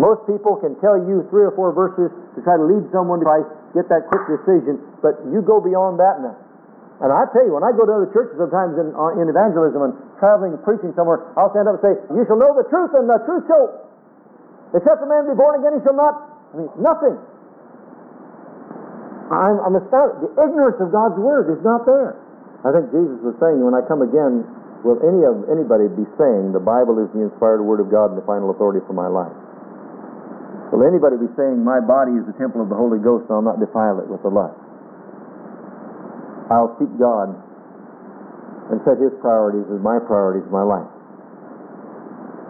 Most people can tell you three or four verses to try to lead someone to Christ, get that quick decision, but you go beyond that now. And I tell you, when I go to other churches sometimes in, uh, in evangelism and traveling preaching somewhere, I'll stand up and say, You shall know the truth, and the truth shall. Except a man be born again, he shall not. I mean, nothing. I'm, I'm astounded. The ignorance of God's word is not there. I think Jesus was saying, When I come again, will any of anybody be saying the Bible is the inspired word of God and the final authority for my life? Will anybody be saying my body is the temple of the Holy Ghost and I'll not defile it with the lust? I'll seek God and set His priorities as my priorities in my life.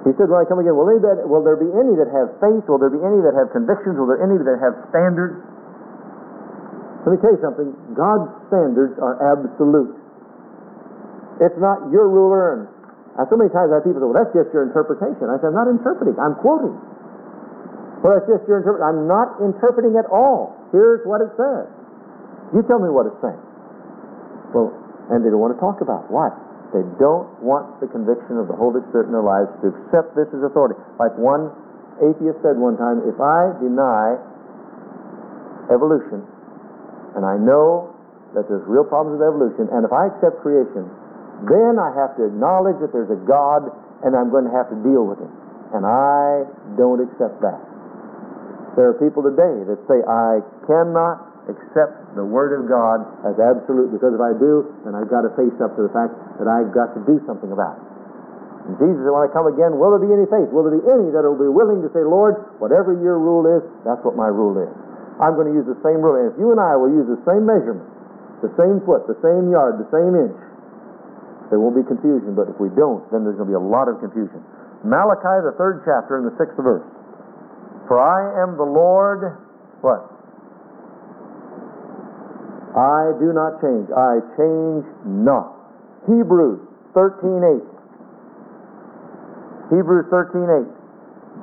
He said, when I come again, will, anybody, will there be any that have faith? Will there be any that have convictions? Will there any that have standards? Let me tell you something. God's standards are absolute. It's not your ruler. And so many times I have people say, well, that's just your interpretation. I say, I'm not interpreting. I'm quoting. Well, that's just your interpretation. I'm not interpreting at all. Here's what it says. You tell me what it's saying. Well, and they don't want to talk about it. Why? They don't want the conviction of the Holy Spirit in their lives to accept this as authority. Like one atheist said one time, if I deny evolution, and I know that there's real problems with evolution, and if I accept creation, then I have to acknowledge that there's a God, and I'm going to have to deal with him. And I don't accept that. There are people today that say, I cannot accept the Word of God as absolute because if I do, then I've got to face up to the fact that I've got to do something about it. And Jesus said, when I come again, will there be any faith? Will there be any that will be willing to say, Lord, whatever your rule is, that's what my rule is. I'm going to use the same rule. And if you and I will use the same measurement, the same foot, the same yard, the same inch, there won't be confusion. But if we don't, then there's going to be a lot of confusion. Malachi, the third chapter, in the sixth verse. For I am the Lord, what? I do not change. I change not. Hebrews 13:8. Hebrews 13:8.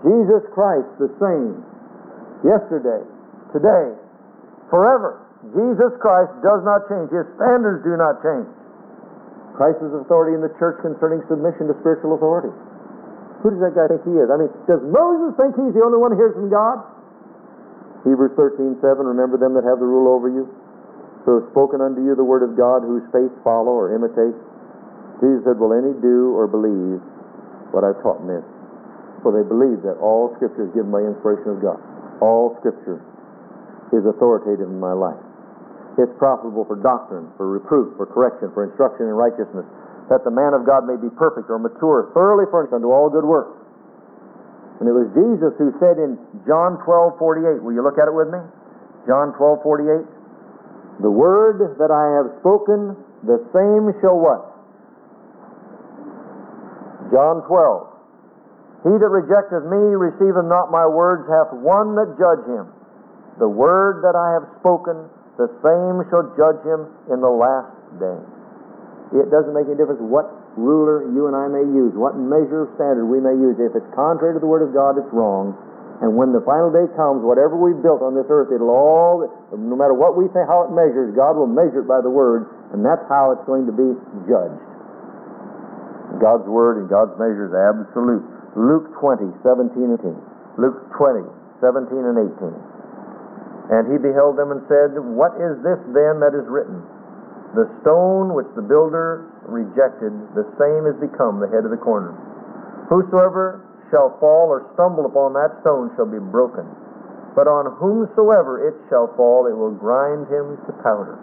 Jesus Christ the same yesterday, today, forever. Jesus Christ does not change. His standards do not change. Christ's authority in the church concerning submission to spiritual authority. Who does that guy think he is? I mean, does Moses think he's the only one who hears from God? Hebrews 13:7. Remember them that have the rule over you who have spoken unto you the word of God, whose faith follow or imitate. Jesus said, Will any do or believe what I've taught in this? For they believe that all Scripture is given by inspiration of God. All Scripture is authoritative in my life. It's profitable for doctrine, for reproof, for correction, for instruction in righteousness, that the man of God may be perfect or mature, thoroughly furnished unto all good works. And it was Jesus who said in John 12, 48, will you look at it with me? John 12, 48. The word that I have spoken, the same shall what? John 12. He that rejecteth me receiveth not my words, hath one that judge him. The word that I have spoken, the same shall judge him in the last day. It doesn't make any difference what ruler you and I may use, what measure of standard we may use. If it's contrary to the Word of God, it's wrong. And when the final day comes, whatever we've built on this earth, it'll all, no matter what we say, how it measures, God will measure it by the Word, and that's how it's going to be judged. God's Word and God's measure is absolute. Luke 20, 17 and 18. Luke 20, 17 and 18. And he beheld them and said, What is this then that is written? The stone which the builder rejected, the same is become the head of the corner. Whosoever shall fall or stumble upon that stone shall be broken. But on whomsoever it shall fall, it will grind him to powder.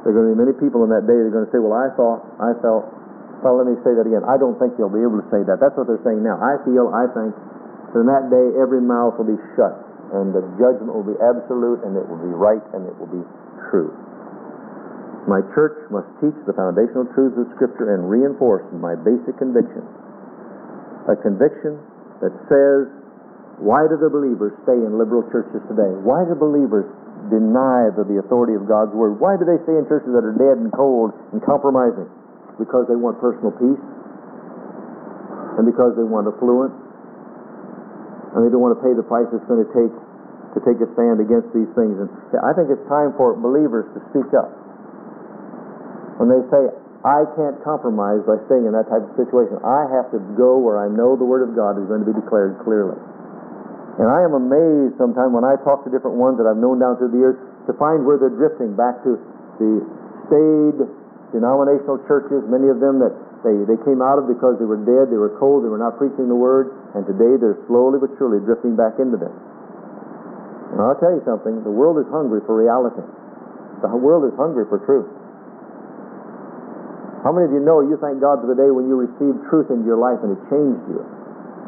There are going to be many people in that day that are going to say, Well, I thought, I felt. Well, let me say that again. I don't think they'll be able to say that. That's what they're saying now. I feel, I think. So in that day, every mouth will be shut, and the judgment will be absolute, and it will be right, and it will be true. My church must teach the foundational truths of Scripture and reinforce my basic convictions. A conviction that says, why do the believers stay in liberal churches today? Why do believers deny the, the authority of God's Word? Why do they stay in churches that are dead and cold and compromising? Because they want personal peace and because they want affluence and they don't want to pay the price it's going to take to take a stand against these things. And I think it's time for believers to speak up. When they say, I can't compromise by staying in that type of situation. I have to go where I know the Word of God is going to be declared clearly. And I am amazed sometimes when I talk to different ones that I've known down through the years to find where they're drifting back to the staid denominational churches, many of them that they, they came out of because they were dead, they were cold, they were not preaching the word, and today they're slowly but surely drifting back into them. And I'll tell you something, the world is hungry for reality. The world is hungry for truth. How many of you know you thank God for the day when you received truth into your life and it changed you?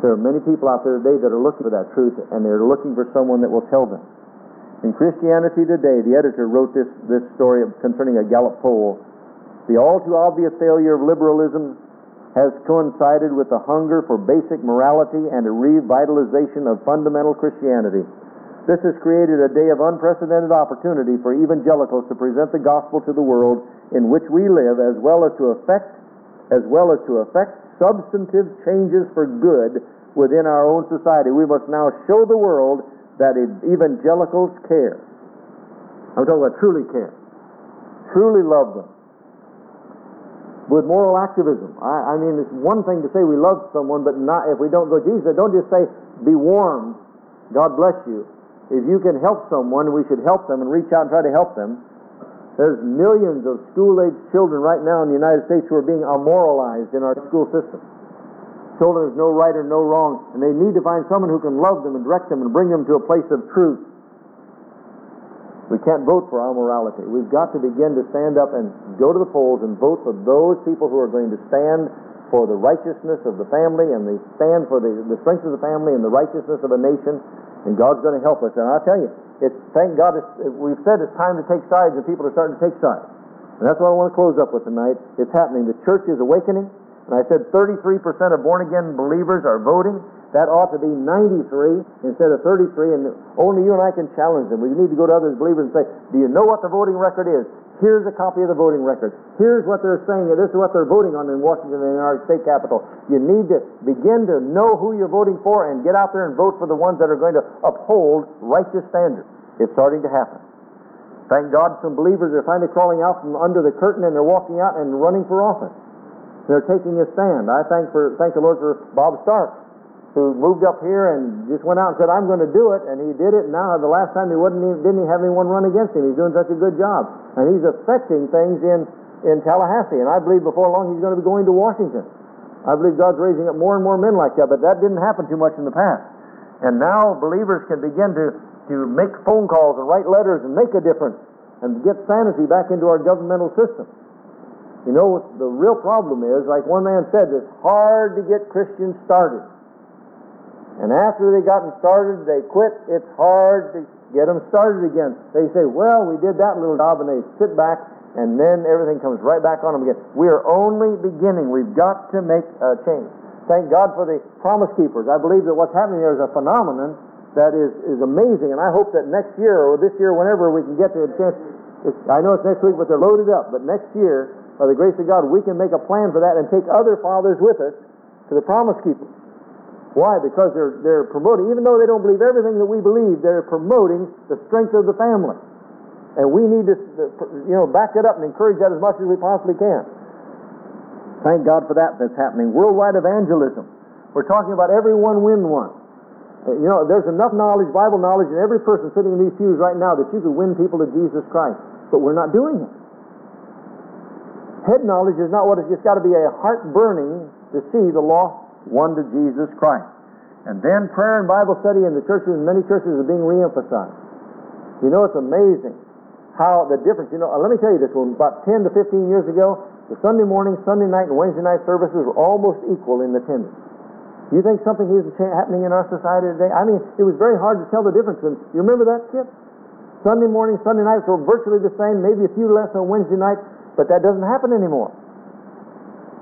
There are many people out there today that are looking for that truth and they're looking for someone that will tell them. In Christianity Today, the editor wrote this, this story concerning a Gallup poll. The all too obvious failure of liberalism has coincided with the hunger for basic morality and a revitalization of fundamental Christianity. This has created a day of unprecedented opportunity for evangelicals to present the gospel to the world in which we live as well as to affect as well as to affect substantive changes for good within our own society. We must now show the world that evangelicals care. I'm talking about truly care, truly love them. With moral activism, I, I mean, it's one thing to say we love someone, but not if we don't go. Jesus don't just say, "Be warmed." God bless you. If you can help someone, we should help them and reach out and try to help them. There's millions of school-age children right now in the United States who are being amoralized in our school system. Told there's no right or no wrong, and they need to find someone who can love them and direct them and bring them to a place of truth. We can't vote for our morality. We've got to begin to stand up and go to the polls and vote for those people who are going to stand for the righteousness of the family and stand for the, the strength of the family and the righteousness of a nation. And God's going to help us. And I'll tell you, it's thank God it's, we've said it's time to take sides, and people are starting to take sides. And that's what I want to close up with tonight. It's happening. The church is awakening. And I said 33% of born again believers are voting. That ought to be 93 instead of 33, and only you and I can challenge them. We need to go to other believers and say, Do you know what the voting record is? Here's a copy of the voting record. Here's what they're saying, this is what they're voting on in Washington in our state capital. You need to begin to know who you're voting for and get out there and vote for the ones that are going to uphold righteous standards. It's starting to happen. Thank God some believers are finally crawling out from under the curtain and they're walking out and running for office. They're taking a stand. I thank for thank the Lord for Bob Stark, who moved up here and just went out and said, "I'm going to do it," and he did it. And now the last time he wasn't even, didn't even have anyone run against him. He's doing such a good job, and he's affecting things in in Tallahassee. And I believe before long he's going to be going to Washington. I believe God's raising up more and more men like that, but that didn't happen too much in the past. And now believers can begin to to make phone calls and write letters and make a difference and get sanity back into our governmental system. You know the real problem is? Like one man said, it's hard to get Christians started. And after they gotten started, they quit. It's hard to get them started again. They say, well, we did that little job, and they sit back, and then everything comes right back on them again. We are only beginning. We've got to make a change. Thank God for the promise keepers. I believe that what's happening there is a phenomenon that is, is amazing, and I hope that next year or this year, whenever we can get to a chance, I know it's next week, but they're loaded up, but next year, by the grace of God, we can make a plan for that and take other fathers with us to the promise keepers. Why? Because they're, they're promoting, even though they don't believe everything that we believe, they're promoting the strength of the family. And we need to, you know, back it up and encourage that as much as we possibly can. Thank God for that that's happening. Worldwide evangelism. We're talking about everyone win one. Uh, you know, there's enough knowledge, Bible knowledge, in every person sitting in these pews right now that you could win people to Jesus Christ. But we're not doing it. Head knowledge is not what it's, it's got to be a heart burning to see the lost one to Jesus Christ. And then prayer and Bible study in the churches, many churches, are being reemphasized. You know, it's amazing how the difference, you know, let me tell you this one, about 10 to 15 years ago, the Sunday morning, Sunday night, and Wednesday night services were almost equal in attendance. You think something is happening in our society today? I mean, it was very hard to tell the difference. And you remember that, Kip? Sunday morning, Sunday nights were virtually the same, maybe a few less on Wednesday night. But that doesn't happen anymore.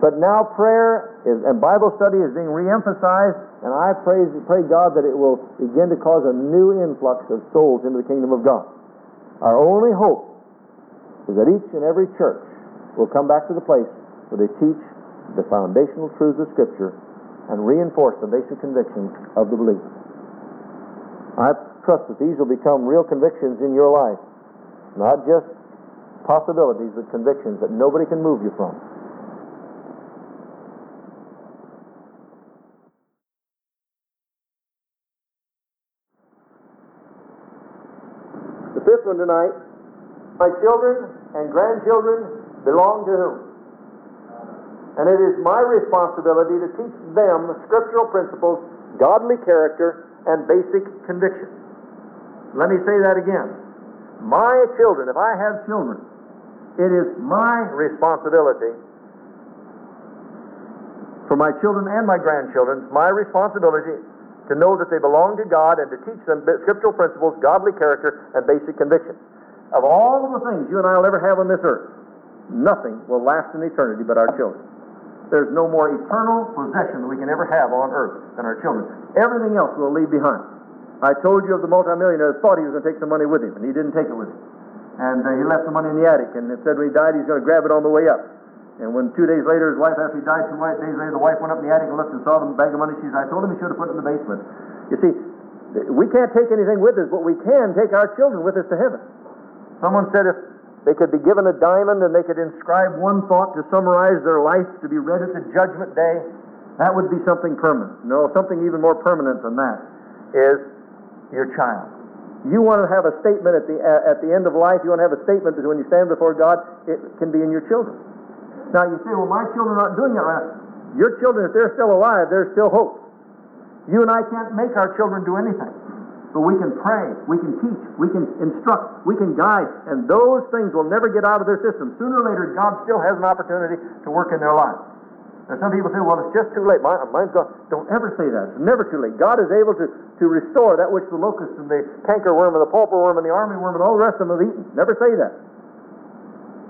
But now prayer is, and Bible study is being reemphasized, and I praise, pray God that it will begin to cause a new influx of souls into the kingdom of God. Our only hope is that each and every church will come back to the place where they teach the foundational truths of Scripture and reinforce the basic convictions of the belief. I trust that these will become real convictions in your life, not just possibilities, but convictions that nobody can move you from. The fifth one tonight my children and grandchildren belong to whom? And it is my responsibility to teach them the scriptural principles, godly character, and basic convictions. Let me say that again. My children, if I have children, it is my responsibility for my children and my grandchildren, my responsibility to know that they belong to God and to teach them scriptural principles, godly character, and basic convictions. Of all the things you and I will ever have on this earth, nothing will last in eternity but our children. There's no more eternal possession that we can ever have on earth than our children. Everything else we'll leave behind. I told you of the multimillionaire that thought he was going to take some money with him, and he didn't take it with him. And uh, he left the money in the attic, and it said when he died he's going to grab it on the way up. And when two days later, his wife, after he died, two days later, the wife went up in the attic and looked and saw the bag of money. She said, I told him he should have put it in the basement. You see, we can't take anything with us, but we can take our children with us to heaven. Someone said if they could be given a diamond and they could inscribe one thought to summarize their life to be read at the judgment day, that would be something permanent. No, something even more permanent than that is your child. You want to have a statement at the uh, at the end of life. You want to have a statement when you stand before God. It can be in your children. Now you say, "Well, my children aren't doing it right." Your children, if they're still alive, there's still hope. You and I can't make our children do anything. But we can pray, we can teach, we can instruct, we can guide, and those things will never get out of their system. Sooner or later, God still has an opportunity to work in their lives. Now, some people say, well, it's just too late. My, mine's gone. Don't ever say that. It's never too late. God is able to, to restore that which the locust and the cankerworm and the worm and the army worm and all the rest of them have eaten. Never say that.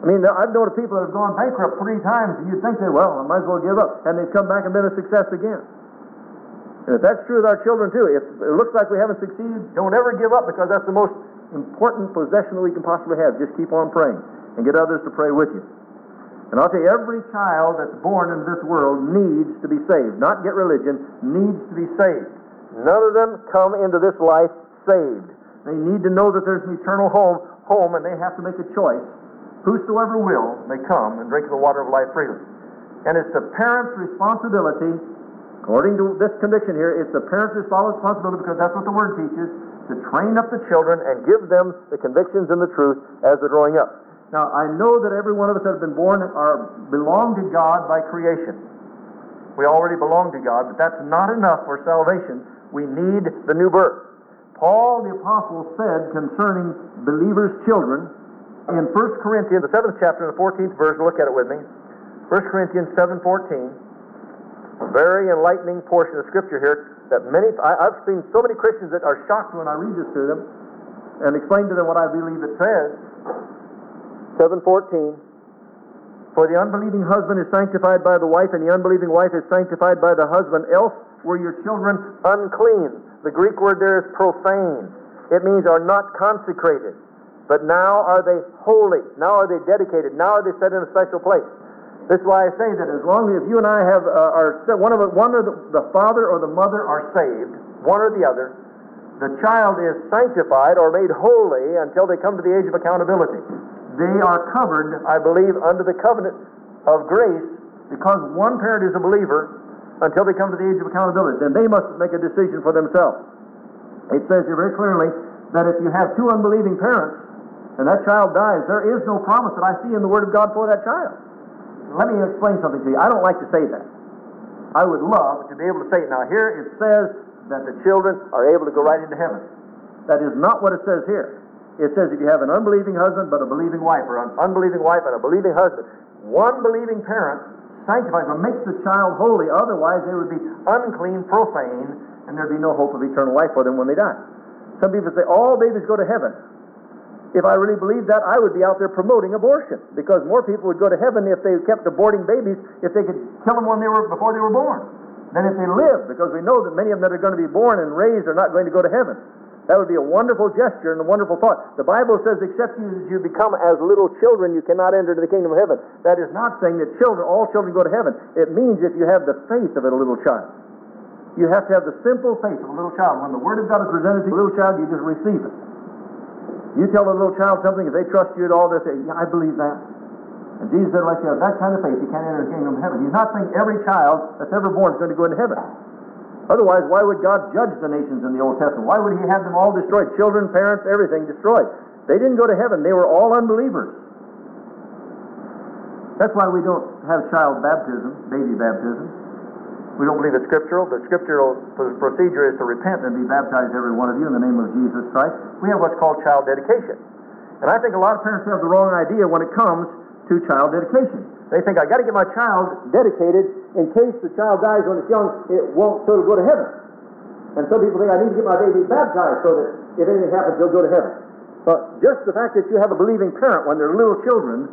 I mean, I've known people that have gone bankrupt three times, and you'd think they, well, I might as well give up. And they've come back and been a success again. And if that's true with our children too, if it looks like we haven't succeeded, don't ever give up because that's the most important possession that we can possibly have. Just keep on praying and get others to pray with you. And I'll tell you, every child that's born into this world needs to be saved. Not get religion, needs to be saved. None of them come into this life saved. They need to know that there's an eternal home, home, and they have to make a choice. Whosoever will may come and drink the water of life freely. And it's the parent's responsibility According to this conviction here, it's the parent's responsibility because that's what the Word teaches to train up the children and give them the convictions and the truth as they're growing up. Now, I know that every one of us that have been born are belong to God by creation. We already belong to God, but that's not enough for salvation. We need the new birth. Paul the Apostle said concerning believers' children in 1 Corinthians, the 7th chapter, the 14th verse, look at it with me. 1 Corinthians 7.14 very enlightening portion of Scripture here that many, I, have seen so many Christians that are shocked when I read this to them and explain to them what I believe it says. 714. For the unbelieving husband is sanctified by the wife, and the unbelieving wife is sanctified by the husband, else were your children unclean. The Greek word there is profane. It means are not consecrated. But now are they holy. Now are they dedicated. Now are they set in a special place. This is why I say that as long as you and I have uh, are one of one of the, the father or the mother are saved, one or the other, the child is sanctified or made holy until they come to the age of accountability. They are covered, I believe, under the covenant of grace because one parent is a believer until they come to the age of accountability. Then they must make a decision for themselves. It says here very clearly that if you have two unbelieving parents and that child dies, there is no promise that I see in the Word of God for that child let me explain something to you. I don't like to say that. I would love to be able to say it. Now, here it says that the children are able to go right into heaven. That is not what it says here. It says if you have an unbelieving husband but a believing wife, or an unbelieving wife and a believing husband, one believing parent sanctifies or makes the child holy. Otherwise, they would be unclean, profane, and there'd be no hope of eternal life for them when they die. Some people say all babies go to heaven. If I really believed that, I would be out there promoting abortion because more people would go to heaven if they kept aborting babies if they could kill them when they were before they were born than if they lived because we know that many of them that are going to be born and raised are not going to go to heaven. That would be a wonderful gesture and a wonderful thought. The Bible says, except you, you become as little children, you cannot enter into the kingdom of heaven. That is not saying that children, all children go to heaven. It means if you have the faith of a little child. You have to have the simple faith of a little child. When the Word of God is presented to a little child, you just receive it. You tell a little child something, if they trust you at all, they say, Yeah, I believe that. And Jesus said, Unless you have that kind of faith, you can't enter the kingdom of heaven. He's not saying every child that's ever born is going to go into heaven. Otherwise, why would God judge the nations in the Old Testament? Why would He have them all destroyed? Children, parents, everything destroyed. They didn't go to heaven. They were all unbelievers. That's why we don't have child baptism, baby baptism. We don't believe it's scriptural. The scriptural procedure is to repent and be baptized, every one of you, in the name of Jesus Christ. We have what's called child dedication. And I think a lot of parents have the wrong idea when it comes to child dedication. They think, i got to get my child dedicated in case the child dies when it's young, it won't sort of go to heaven. And some people think, I need to get my baby baptized so that if anything happens, they'll go to heaven. But just the fact that you have a believing parent when they're little children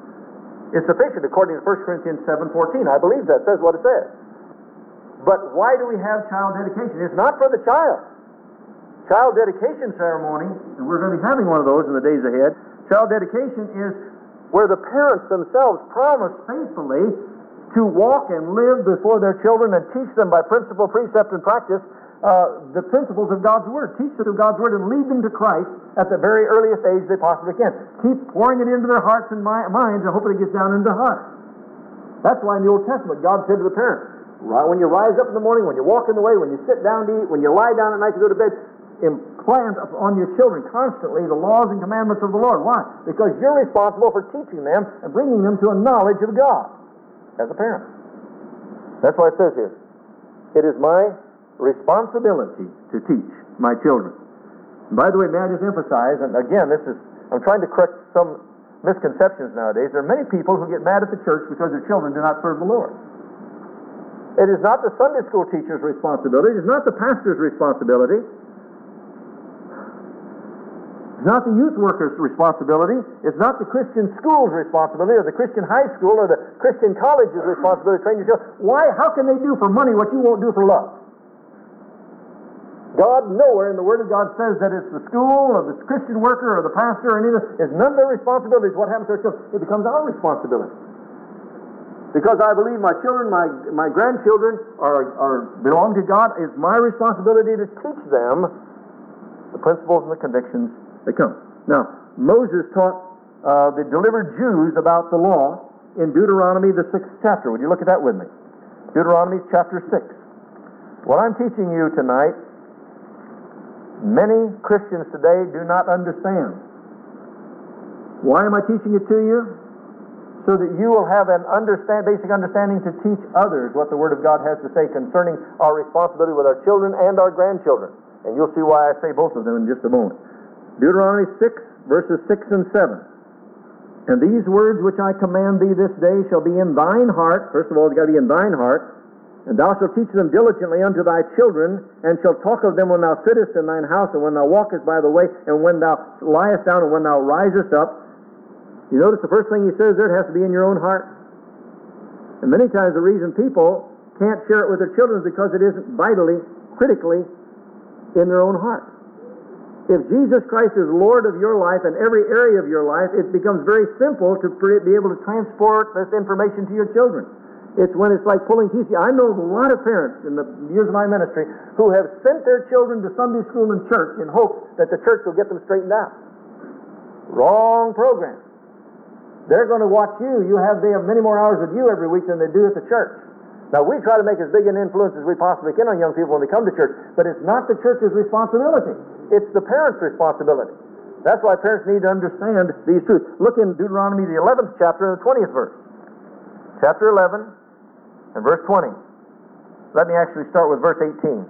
is sufficient according to 1 Corinthians 7.14. I believe that says what it says. But why do we have child dedication? It's not for the child. Child dedication ceremony, and we're going to be having one of those in the days ahead. Child dedication is where the parents themselves promise faithfully to walk and live before their children and teach them by principle, precept, and practice uh, the principles of God's Word. Teach them God's Word and lead them to Christ at the very earliest age they possibly can. Keep pouring it into their hearts and minds and hoping it gets down into their hearts. That's why in the Old Testament, God said to the parents, when you rise up in the morning, when you walk in the way, when you sit down to eat, when you lie down at night to go to bed, implant upon your children constantly the laws and commandments of the Lord. Why? Because you're responsible for teaching them and bringing them to a knowledge of God as a parent. That's why it says here, it is my responsibility to teach my children. And by the way, may I just emphasize, and again, this is, I'm trying to correct some misconceptions nowadays. There are many people who get mad at the church because their children do not serve the Lord. It is not the Sunday school teacher's responsibility. It is not the pastor's responsibility. It's not the youth worker's responsibility. It's not the Christian school's responsibility or the Christian high school or the Christian college's responsibility to train your children. Why? How can they do for money what you won't do for love? God nowhere in the Word of God says that it's the school or the Christian worker or the pastor or any of It's none of their responsibilities. What happens to our children? It becomes our responsibility. Because I believe my children, my, my grandchildren are, are belong to God, it's my responsibility to teach them the principles and the convictions that come. Now, Moses taught uh, the delivered Jews about the law in Deuteronomy, the sixth chapter. Would you look at that with me? Deuteronomy chapter 6. What I'm teaching you tonight many Christians today do not understand. Why am I teaching it to you? So that you will have an understand, basic understanding to teach others what the Word of God has to say concerning our responsibility with our children and our grandchildren. And you'll see why I say both of them in just a moment. Deuteronomy 6, verses 6 and 7. And these words which I command thee this day shall be in thine heart. First of all, it's got to be in thine heart and thou shalt teach them diligently unto thy children, and shalt talk of them when thou sittest in thine house, and when thou walkest by the way, and when thou liest down, and when thou risest up. You notice the first thing he says there, it has to be in your own heart. And many times the reason people can't share it with their children is because it isn't vitally, critically in their own heart. If Jesus Christ is Lord of your life and every area of your life, it becomes very simple to be able to transport this information to your children. It's when it's like pulling teeth. I know a lot of parents in the years of my ministry who have sent their children to Sunday school and church in hopes that the church will get them straightened out. Wrong program. They're going to watch you. You have they have many more hours with you every week than they do at the church. Now we try to make as big an influence as we possibly can on young people when they come to church, but it's not the church's responsibility. It's the parents' responsibility. That's why parents need to understand these truths. Look in Deuteronomy the 11th chapter and the 20th verse. Chapter 11, and verse 20. Let me actually start with verse 18.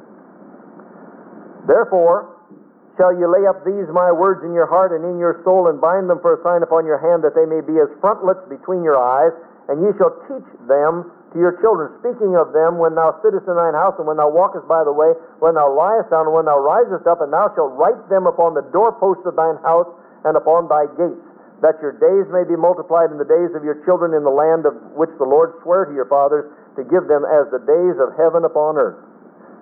Therefore, shall you lay up these my words in your heart and in your soul, and bind them for a sign upon your hand, that they may be as frontlets between your eyes, and ye shall teach them to your children, speaking of them when thou sittest in thine house, and when thou walkest by the way, when thou liest down, and when thou risest up, and thou shalt write them upon the doorposts of thine house and upon thy gates that your days may be multiplied in the days of your children in the land of which the Lord sware to your fathers to give them as the days of heaven upon earth.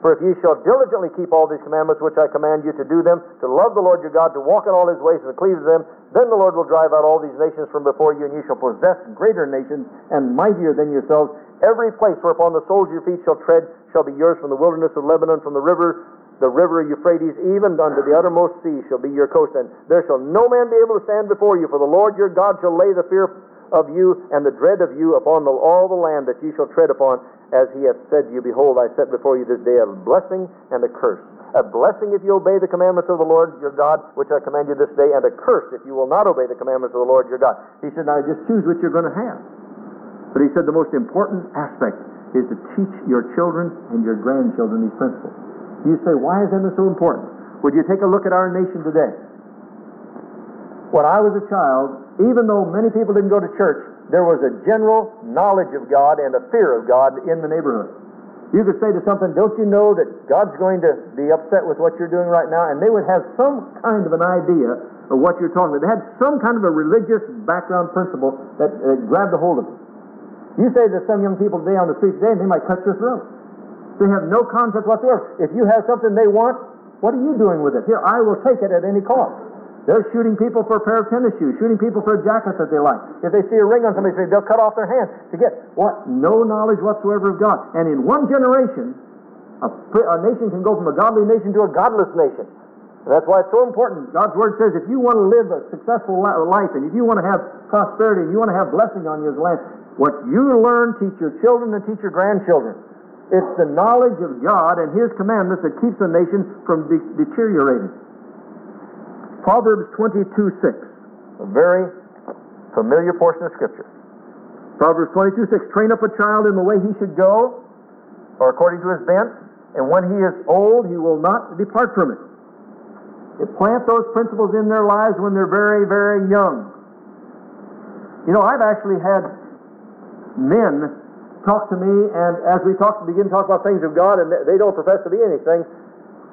For if ye shall diligently keep all these commandments which I command you to do them, to love the Lord your God, to walk in all his ways and to cleave to them, then the Lord will drive out all these nations from before you, and ye shall possess greater nations and mightier than yourselves. Every place whereupon the soles of your feet shall tread shall be yours from the wilderness of Lebanon, from the river the river Euphrates, even unto the uttermost sea, shall be your coast, and there shall no man be able to stand before you. For the Lord your God shall lay the fear of you and the dread of you upon the, all the land that ye shall tread upon, as he hath said to you, Behold, I set before you this day a blessing and a curse. A blessing if you obey the commandments of the Lord your God, which I command you this day, and a curse if you will not obey the commandments of the Lord your God. He said, now just choose what you're going to have. But he said the most important aspect is to teach your children and your grandchildren these principles. You say, why is that so important? Would you take a look at our nation today? When I was a child, even though many people didn't go to church, there was a general knowledge of God and a fear of God in the neighborhood. You could say to something, Don't you know that God's going to be upset with what you're doing right now? And they would have some kind of an idea of what you're talking about. They had some kind of a religious background principle that uh, grabbed a hold of them. You say to some young people today on the street today, and they might cut your throat. They have no concept whatsoever. If you have something they want, what are you doing with it? Here, I will take it at any cost. They're shooting people for a pair of tennis shoes, shooting people for a jacket that they like. If they see a ring on somebody's face, they'll cut off their hand to get what? No knowledge whatsoever of God. And in one generation, a, a nation can go from a godly nation to a godless nation. And that's why it's so important. God's Word says if you want to live a successful life and if you want to have prosperity and you want to have blessing on your land, what you learn, teach your children and teach your grandchildren. It's the knowledge of God and His commandments that keeps a nation from de- deteriorating. Proverbs 22 6, a very familiar portion of Scripture. Proverbs 22 6, train up a child in the way he should go, or according to his bent, and when he is old, he will not depart from it. Plant those principles in their lives when they're very, very young. You know, I've actually had men talk to me, and as we talk, begin to talk about things of God, and they don't profess to be anything,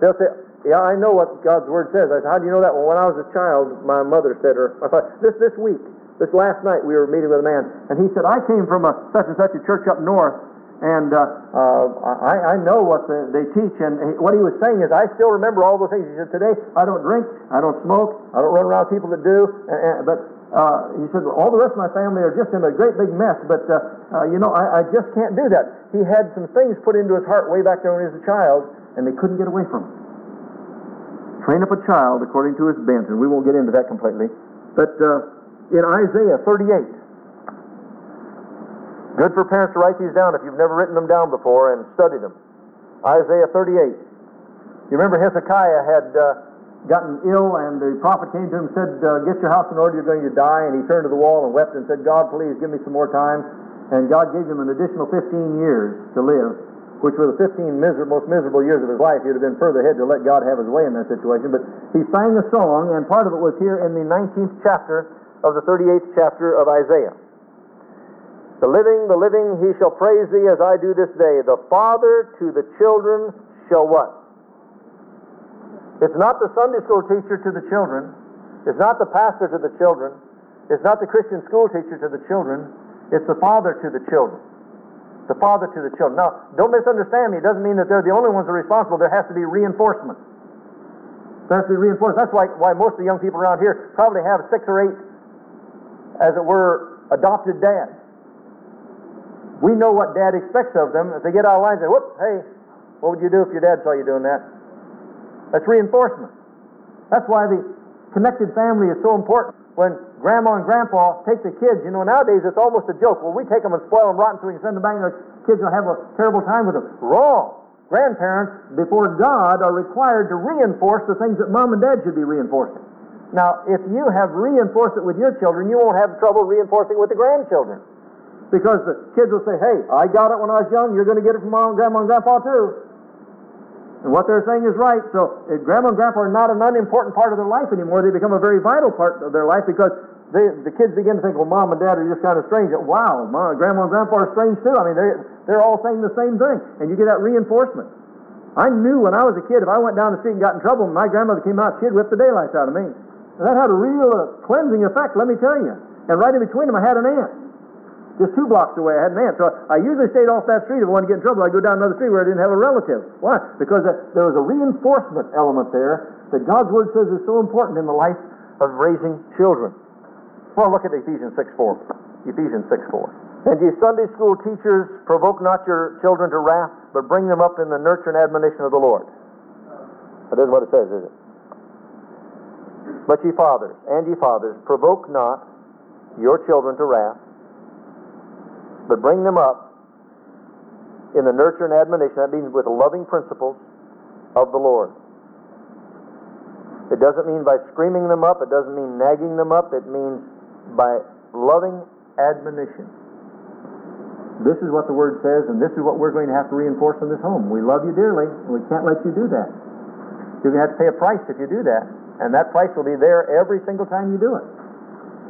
they'll say, yeah, I know what God's Word says. I said, how do you know that? Well, when I was a child, my mother said, or this this week, this last night, we were meeting with a man, and he said, I came from a such and such a church up north, and uh, uh, I, I know what the, they teach. And he, what he was saying is, I still remember all those things. He said, today I don't drink, I don't smoke, I don't run around people that do. And, and, but uh, he said, all the rest of my family are just in a great big mess. But uh, uh, you know, I, I just can't do that. He had some things put into his heart way back there when he was a child, and they couldn't get away from it. Train up a child according to his bent, and we won't get into that completely. But uh, in Isaiah 38, good for parents to write these down if you've never written them down before and studied them. Isaiah 38. You remember Hezekiah had uh, gotten ill, and the prophet came to him and said, uh, Get your house in order, you're going to die. And he turned to the wall and wept and said, God, please give me some more time. And God gave him an additional 15 years to live which were the 15 miserable, most miserable years of his life, he'd have been further ahead to let God have his way in that situation. But he sang a song, and part of it was here in the 19th chapter of the 38th chapter of Isaiah. The living, the living, he shall praise thee as I do this day. The father to the children shall what? It's not the Sunday school teacher to the children. It's not the pastor to the children. It's not the Christian school teacher to the children. It's the father to the children the father to the children. Now, don't misunderstand me. It doesn't mean that they're the only ones that are responsible. There has to be reinforcement. There has to be reinforcement. That's why, why most of the young people around here probably have six or eight, as it were, adopted dads. We know what dad expects of them. If they get out of line, say, whoop, hey, what would you do if your dad saw you doing that? That's reinforcement. That's why the connected family is so important. When grandma and grandpa take the kids. You know, nowadays it's almost a joke. Well, we take them and spoil them rotten so we can send them back and the kids will have a terrible time with them. Wrong. Grandparents, before God, are required to reinforce the things that mom and dad should be reinforcing. Now, if you have reinforced it with your children, you won't have trouble reinforcing it with the grandchildren. Because the kids will say, hey, I got it when I was young, you're going to get it from mom, grandma, and grandpa too. And what they're saying is right. So grandma and grandpa are not an unimportant part of their life anymore. They become a very vital part of their life because they, the kids begin to think, well, mom and dad are just kind of strange. Wow, mom, grandma and grandpa are strange too. I mean, they're, they're all saying the same thing. And you get that reinforcement. I knew when I was a kid, if I went down the street and got in trouble, my grandmother came out, she'd the daylights out of me. And that had a real uh, cleansing effect, let me tell you. And right in between them, I had an aunt. Just two blocks away, I had an aunt. So I usually stayed off that street. If I wanted to get in trouble, I'd go down another street where I didn't have a relative. Why? Because there was a reinforcement element there that God's Word says is so important in the life of raising children. Well, look at Ephesians 6 4. Ephesians 6 4. And ye Sunday school teachers, provoke not your children to wrath, but bring them up in the nurture and admonition of the Lord. That isn't what it says, is it? But ye fathers, and ye fathers, provoke not your children to wrath, but bring them up in the nurture and admonition. That means with loving principles of the Lord. It doesn't mean by screaming them up, it doesn't mean nagging them up, it means by loving admonition. This is what the Word says, and this is what we're going to have to reinforce in this home. We love you dearly, and we can't let you do that. You're going to have to pay a price if you do that, and that price will be there every single time you do it.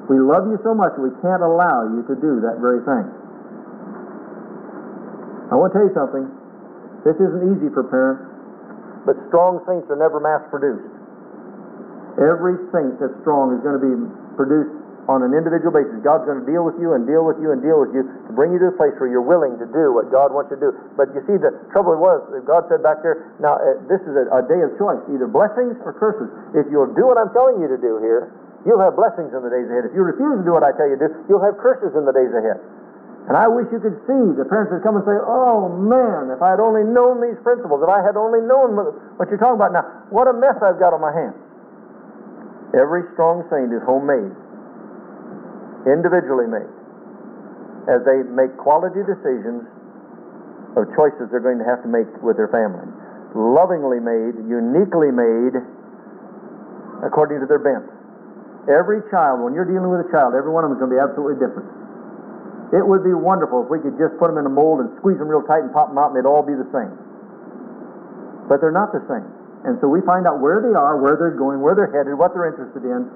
We love you so much, we can't allow you to do that very thing. I want to tell you something. This isn't easy for parents, but strong saints are never mass produced. Every saint that's strong is going to be produced on an individual basis. God's going to deal with you and deal with you and deal with you to bring you to the place where you're willing to do what God wants you to do. But you see, the trouble was, God said back there, now uh, this is a, a day of choice, either blessings or curses. If you'll do what I'm telling you to do here, you'll have blessings in the days ahead. If you refuse to do what I tell you to do, you'll have curses in the days ahead. And I wish you could see the parents that come and say, Oh man, if I had only known these principles, if I had only known what you're talking about now, what a mess I've got on my hands. Every strong saint is homemade, individually made, as they make quality decisions of choices they're going to have to make with their family. Lovingly made, uniquely made, according to their bent. Every child, when you're dealing with a child, every one of them is going to be absolutely different. It would be wonderful if we could just put them in a mold and squeeze them real tight and pop them out and they'd all be the same. But they're not the same. And so we find out where they are, where they're going, where they're headed, what they're interested in,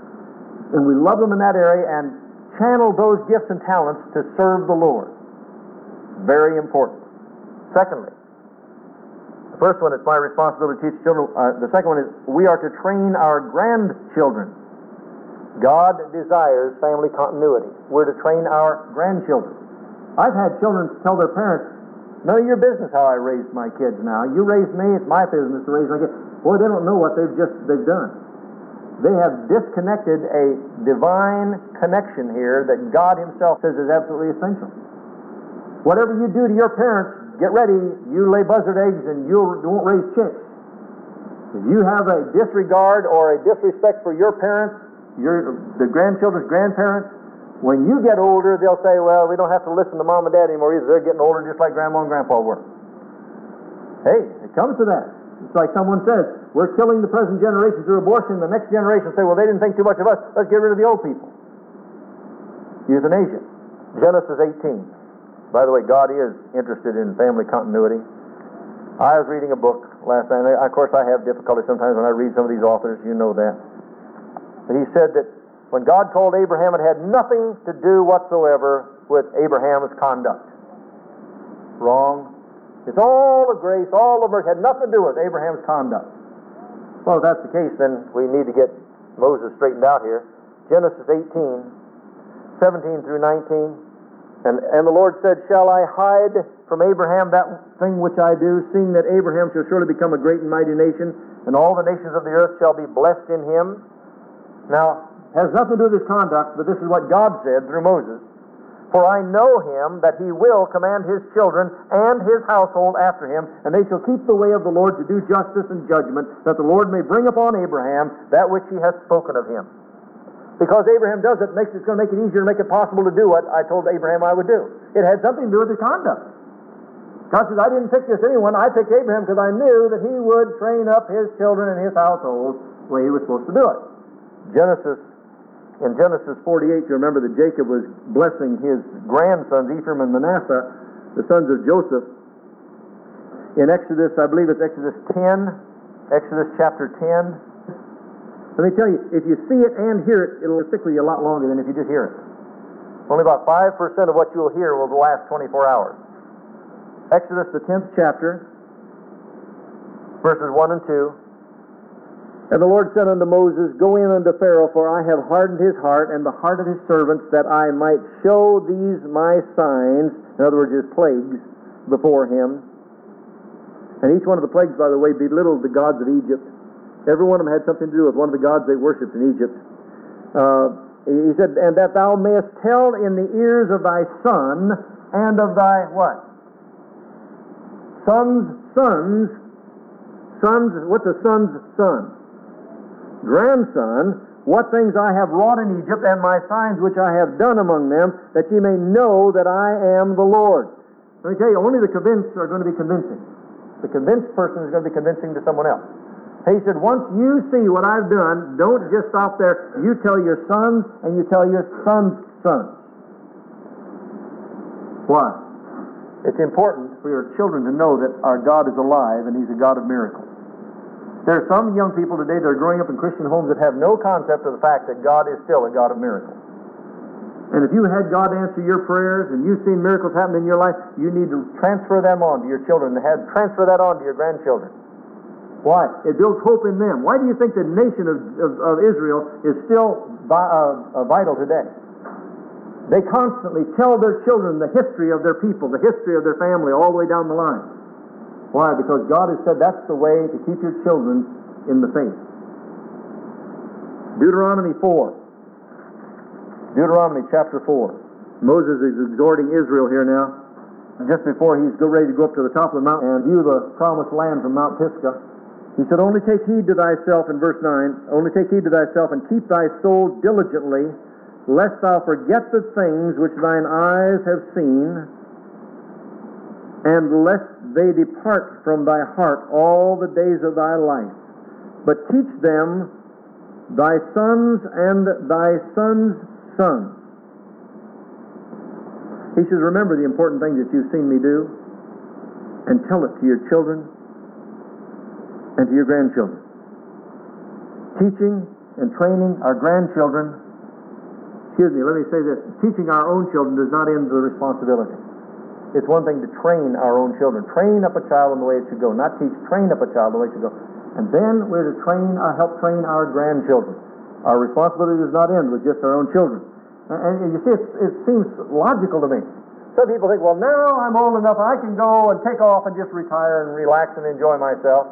and we love them in that area and channel those gifts and talents to serve the Lord. Very important. Secondly, the first one is my responsibility to teach children. Uh, the second one is we are to train our grandchildren. God desires family continuity. We're to train our grandchildren. I've had children tell their parents, None of your business how I raised my kids now. You raised me, it's my business to raise my kids. Boy, they don't know what they've just they've done. They have disconnected a divine connection here that God Himself says is absolutely essential. Whatever you do to your parents, get ready, you lay buzzard eggs and you won't raise chicks. If you have a disregard or a disrespect for your parents, your, the grandchildren's grandparents, when you get older, they'll say, well, we don't have to listen to mom and dad anymore either. They're getting older just like grandma and grandpa were. Hey, it comes to that. It's like someone says, we're killing the present generation through abortion. The next generation say, well, they didn't think too much of us. Let's get rid of the old people. Euthanasia. Genesis 18. By the way, God is interested in family continuity. I was reading a book last night. Of course, I have difficulty sometimes when I read some of these authors. You know that. But he said that when God called Abraham, it had nothing to do whatsoever with Abraham's conduct. Wrong. It's all of grace, all of mercy. Had nothing to do with Abraham's conduct. Well, if that's the case, then we need to get Moses straightened out here. Genesis 18, 17 through 19. And, and the Lord said, Shall I hide from Abraham that thing which I do, seeing that Abraham shall surely become a great and mighty nation, and all the nations of the earth shall be blessed in him? Now, has nothing to do with his conduct, but this is what God said through Moses. For I know him that he will command his children and his household after him, and they shall keep the way of the Lord to do justice and judgment, that the Lord may bring upon Abraham that which he has spoken of him. Because Abraham does it, makes it's going to make it easier to make it possible to do what I told Abraham I would do. It had something to do with his conduct. God says, I didn't pick just anyone, I picked Abraham because I knew that he would train up his children and his household the way he was supposed to do it. Genesis, in Genesis 48, you remember that Jacob was blessing his grandsons, Ephraim and Manasseh, the sons of Joseph. In Exodus, I believe it's Exodus 10, Exodus chapter 10. Let me tell you, if you see it and hear it, it'll stick with you a lot longer than if you just hear it. Only about 5% of what you'll hear will last 24 hours. Exodus, the 10th chapter, verses 1 and 2. And the Lord said unto Moses, Go in unto Pharaoh, for I have hardened his heart and the heart of his servants, that I might show these my signs, in other words, his plagues, before him. And each one of the plagues, by the way, belittled the gods of Egypt. Every one of them had something to do with one of the gods they worshipped in Egypt. Uh, he said, And that thou mayest tell in the ears of thy son and of thy what? Sons, sons, sons, what's a son's son? Grandson, what things I have wrought in Egypt, and my signs which I have done among them, that ye may know that I am the Lord. Let me tell you, only the convinced are going to be convincing. The convinced person is going to be convincing to someone else. He said, once you see what I've done, don't just stop there. You tell your sons and you tell your sons' sons. Why? It's important for your children to know that our God is alive and He's a God of miracles. There are some young people today that are growing up in Christian homes that have no concept of the fact that God is still a God of miracles. And if you had God answer your prayers and you've seen miracles happen in your life, you need to transfer them on to your children and have transfer that on to your grandchildren. Why? It builds hope in them. Why do you think the nation of, of, of Israel is still vi- uh, uh, vital today? They constantly tell their children the history of their people, the history of their family, all the way down the line. Why? Because God has said that's the way to keep your children in the faith. Deuteronomy 4. Deuteronomy chapter 4. Moses is exhorting Israel here now, just before he's ready to go up to the top of the mountain and view the promised land from Mount Pisgah. He said, Only take heed to thyself, in verse 9, only take heed to thyself and keep thy soul diligently, lest thou forget the things which thine eyes have seen, and lest they depart from thy heart all the days of thy life. But teach them thy sons and thy sons' sons. He says, Remember the important things that you've seen me do, and tell it to your children and to your grandchildren. Teaching and training our grandchildren, excuse me, let me say this teaching our own children does not end the responsibility. It's one thing to train our own children. Train up a child in the way it should go. Not teach, train up a child the way it should go. And then we're to train, uh, help train our grandchildren. Our responsibility does not end with just our own children. And, and you see, it, it seems logical to me. Some people think, well, now I'm old enough, I can go and take off and just retire and relax and enjoy myself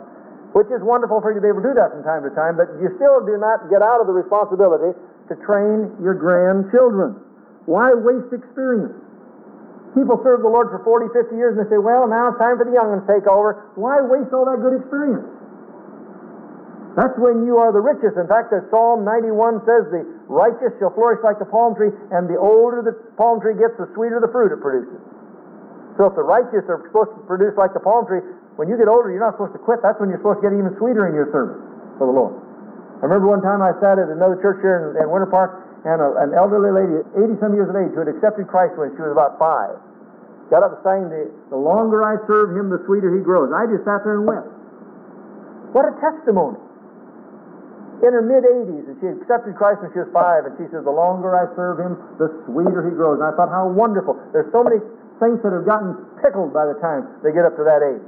which is wonderful for you to be able to do that from time to time, but you still do not get out of the responsibility to train your grandchildren. Why waste experience? People serve the Lord for 40, 50 years and they say, well, now it's time for the young ones to take over. Why waste all that good experience? That's when you are the richest. In fact, as Psalm 91 says, the righteous shall flourish like the palm tree, and the older the palm tree gets, the sweeter the fruit it produces. So if the righteous are supposed to produce like the palm tree, when you get older, you're not supposed to quit. That's when you're supposed to get even sweeter in your service for the Lord. I remember one time I sat at another church here in, in Winter Park, and a, an elderly lady, 80 some years of age, who had accepted Christ when she was about five, got up and sang the, the longer I serve him, the sweeter he grows. I just sat there and wept. What a testimony. In her mid 80s, and she accepted Christ when she was five, and she says, The longer I serve him, the sweeter he grows. And I thought, how wonderful. There's so many saints that have gotten pickled by the time they get up to that age.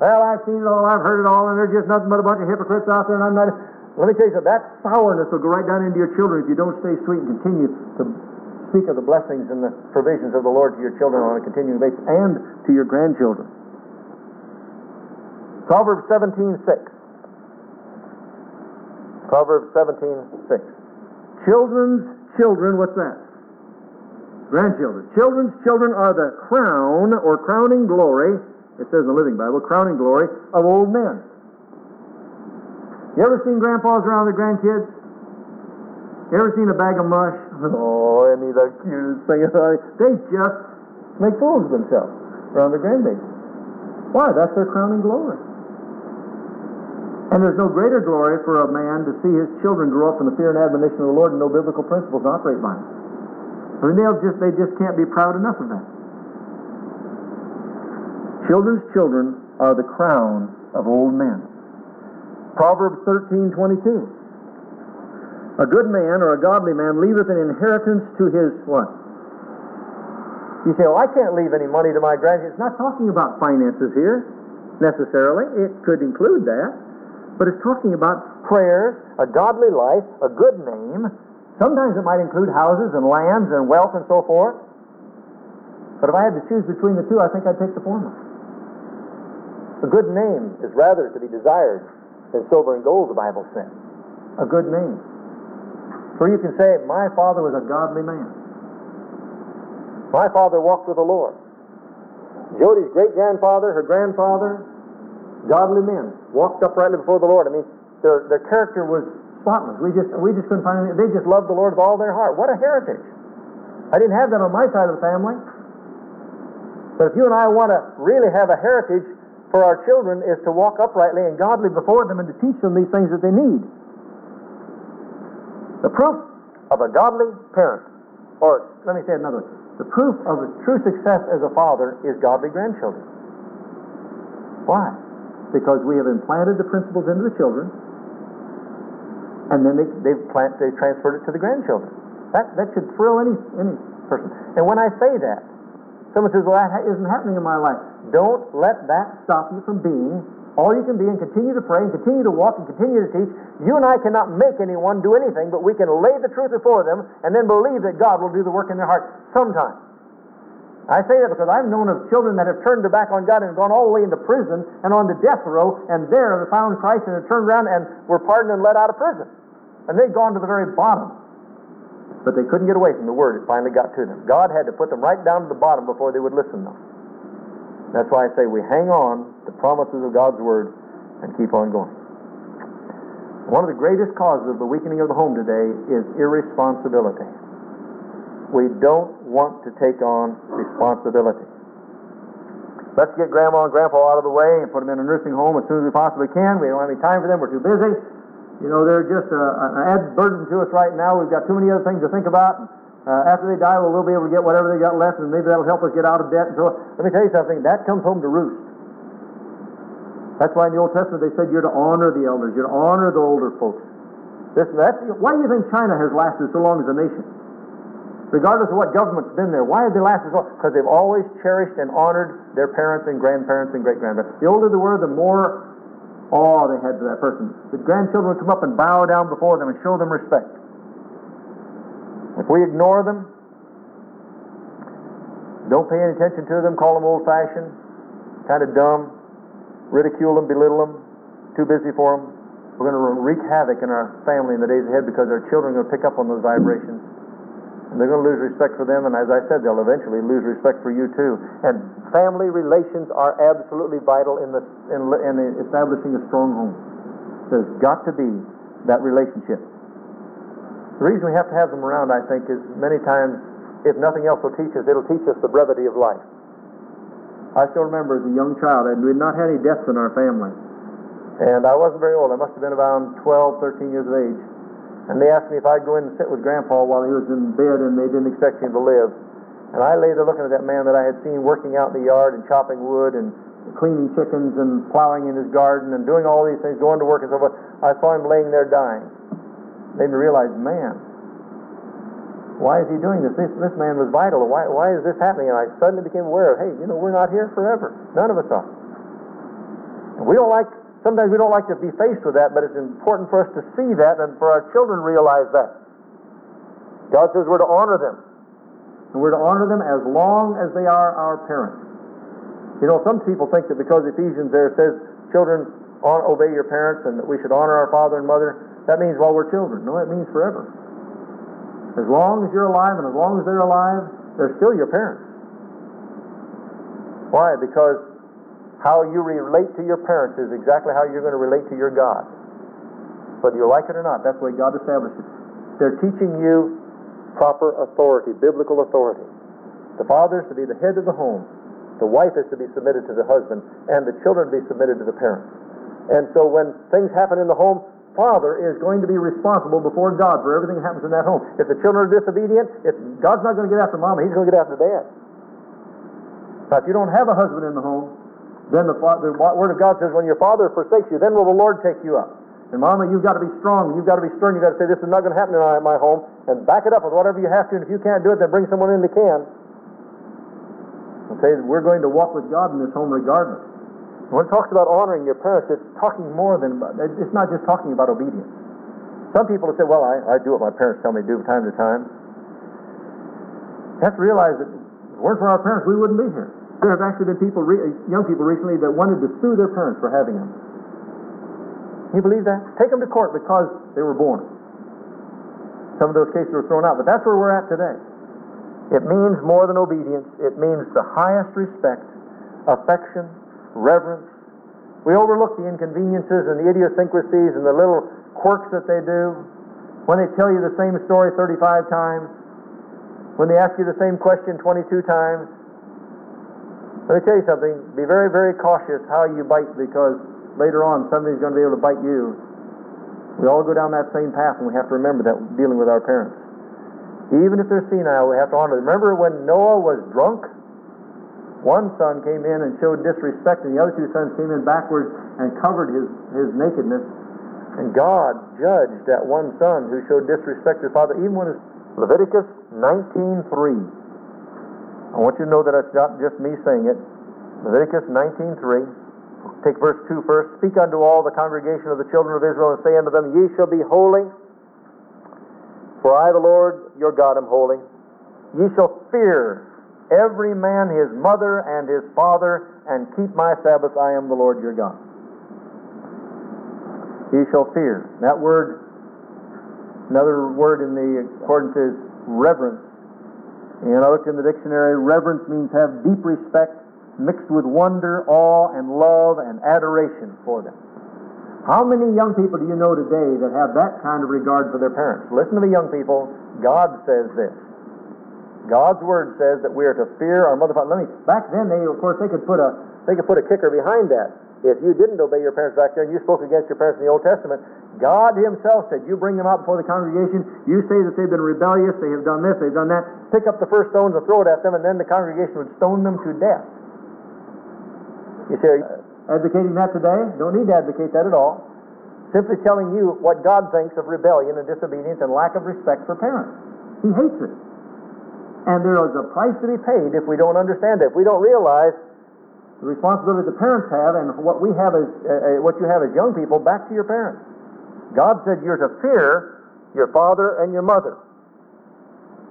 Well, I've seen it all, I've heard it all, and there's just nothing but a bunch of hypocrites out there, and I'm not. Let me tell you something, that sourness will go right down into your children if you don't stay sweet and continue to speak of the blessings and the provisions of the Lord to your children on a continuing basis and to your grandchildren. Proverbs 17 6. Proverbs 17 6. Children's children, what's that? Grandchildren. Children's children are the crown or crowning glory it says in the Living Bible, crowning glory of old men. You ever seen grandpas around their grandkids? You ever seen a bag of mush? Oh, isn't he the cutest thing? They just make fools of themselves around their grandbabies. Why? That's their crowning glory. And there's no greater glory for a man to see his children grow up in the fear and admonition of the Lord and know biblical principles and operate by them. I mean, they'll just they just can't be proud enough of that. Children's children are the crown of old men. Proverbs 13, 22. A good man or a godly man leaveth an inheritance to his what? You say, well, I can't leave any money to my grandkids. It's not talking about finances here, necessarily. It could include that. But it's talking about prayers, a godly life, a good name. Sometimes it might include houses and lands and wealth and so forth. But if I had to choose between the two, I think I'd take the former. A good name is rather to be desired than silver and gold, the Bible says. A good name. For you can say, My father was a godly man. My father walked with the Lord. Jody's great grandfather, her grandfather, godly men, walked uprightly before the Lord. I mean, their, their character was spotless. We just, we just couldn't find anything. They just loved the Lord with all their heart. What a heritage. I didn't have that on my side of the family. But if you and I want to really have a heritage, for our children is to walk uprightly and godly before them and to teach them these things that they need. The proof of a godly parent, or let me say another way, the proof of a true success as a father is godly grandchildren. Why? Because we have implanted the principles into the children, and then they, they've, plant, they've transferred it to the grandchildren. That, that should thrill any, any person. And when I say that, someone says, well, that isn't happening in my life. Don't let that stop you from being all you can be and continue to pray and continue to walk and continue to teach. You and I cannot make anyone do anything, but we can lay the truth before them and then believe that God will do the work in their heart sometime. I say that because I've known of children that have turned their back on God and gone all the way into prison and on the death row, and there they found Christ and have turned around and were pardoned and let out of prison. And they'd gone to the very bottom. But they couldn't get away from the word. It finally got to them. God had to put them right down to the bottom before they would listen, though. That's why I say we hang on to promises of God's Word and keep on going. One of the greatest causes of the weakening of the home today is irresponsibility. We don't want to take on responsibility. Let's get grandma and grandpa out of the way and put them in a nursing home as soon as we possibly can. We don't have any time for them. We're too busy. You know, they're just a, an added burden to us right now. We've got too many other things to think about. Uh, after they die, well, we'll be able to get whatever they got left, and maybe that'll help us get out of debt. And so, let me tell you something. That comes home to roost. That's why in the Old Testament they said you're to honor the elders, you're to honor the older folks. This, why do you think China has lasted so long as a nation? Regardless of what government's been there, why have they lasted so long? Because they've always cherished and honored their parents and grandparents and great grandparents. The older they were, the more awe they had for that person. The grandchildren would come up and bow down before them and show them respect. If we ignore them, don't pay any attention to them, call them old fashioned, kind of dumb, ridicule them, belittle them, too busy for them, we're going to wreak havoc in our family in the days ahead because our children are going to pick up on those vibrations. And they're going to lose respect for them, and as I said, they'll eventually lose respect for you too. And family relations are absolutely vital in, the, in, in establishing a strong home. There's got to be that relationship. The reason we have to have them around, I think, is many times, if nothing else will teach us, it'll teach us the brevity of life. I still remember as a young child, and we had not had any deaths in our family. And I wasn't very old. I must have been around 12, 13 years of age. And they asked me if I'd go in and sit with Grandpa while he was in bed, and they didn't expect him to live. And I lay there looking at that man that I had seen working out in the yard and chopping wood and cleaning chickens and plowing in his garden and doing all these things, going to work and so forth. I saw him laying there dying made me realize, man, why is he doing this? This, this man was vital. Why, why is this happening? And I suddenly became aware of, hey, you know, we're not here forever. None of us are. And we don't like, sometimes we don't like to be faced with that, but it's important for us to see that and for our children realize that. God says we're to honor them. And we're to honor them as long as they are our parents. You know, some people think that because Ephesians there says, children, obey your parents and that we should honor our father and mother, that means while we're children. No, that means forever. As long as you're alive and as long as they're alive, they're still your parents. Why? Because how you relate to your parents is exactly how you're going to relate to your God. Whether you like it or not, that's the way God established it. They're teaching you proper authority, biblical authority. The father is to be the head of the home. The wife is to be submitted to the husband, and the children to be submitted to the parents. And so when things happen in the home, father is going to be responsible before God for everything that happens in that home. If the children are disobedient, if God's not going to get after mama, he's going to get after dad. Now, if you don't have a husband in the home, then the, the Word of God says, when your father forsakes you, then will the Lord take you up. And mama, you've got to be strong. You've got to be stern. You've got to say, this is not going to happen in my home. And back it up with whatever you have to. And if you can't do it, then bring someone in that can. And say, we're going to walk with God in this home regardless. When it talks about honoring your parents, it's talking more than, it's not just talking about obedience. Some people have said, well, I, I do what my parents tell me to do from time to time. You have to realize that if it weren't for our parents, we wouldn't be here. There have actually been people, young people recently, that wanted to sue their parents for having them. You believe that? Take them to court because they were born. Some of those cases were thrown out, but that's where we're at today. It means more than obedience. It means the highest respect, affection, reverence. We overlook the inconveniences and the idiosyncrasies and the little quirks that they do. When they tell you the same story 35 times, when they ask you the same question 22 times, Let me tell you something. Be very, very cautious how you bite because later on somebody's going to be able to bite you. We all go down that same path, and we have to remember that dealing with our parents. Even if they're senile, we have to honor them. Remember when Noah was drunk? One son came in and showed disrespect, and the other two sons came in backwards and covered his, his nakedness. And God judged that one son who showed disrespect to his father, even when Leviticus 19:3. I want you to know that it's not just me saying it. Leviticus 19:3. Take verse 2 first. Speak unto all the congregation of the children of Israel and say unto them, Ye shall be holy, for I, the Lord your God, am holy. Ye shall fear every man his mother and his father, and keep my Sabbath. I am the Lord your God. Ye shall fear. That word, another word in the accordance is reverence. And I looked in the dictionary, reverence means have deep respect mixed with wonder, awe, and love and adoration for them. How many young people do you know today that have that kind of regard for their parents? Listen to the young people. God says this. God's word says that we are to fear our mother father. Let me. Back then, they of course they could put a they could put a kicker behind that. If you didn't obey your parents back there and you spoke against your parents in the Old Testament, God Himself said, "You bring them out before the congregation. You say that they've been rebellious. They have done this. They've done that. Pick up the first stones and throw it at them, and then the congregation would stone them to death." You say, advocating that today? Don't need to advocate that at all. Simply telling you what God thinks of rebellion and disobedience and lack of respect for parents. He hates it. And there is a price to be paid if we don't understand it. If we don't realize the responsibility the parents have and what we have as uh, uh, what you have as young people back to your parents. God said you're to fear your father and your mother.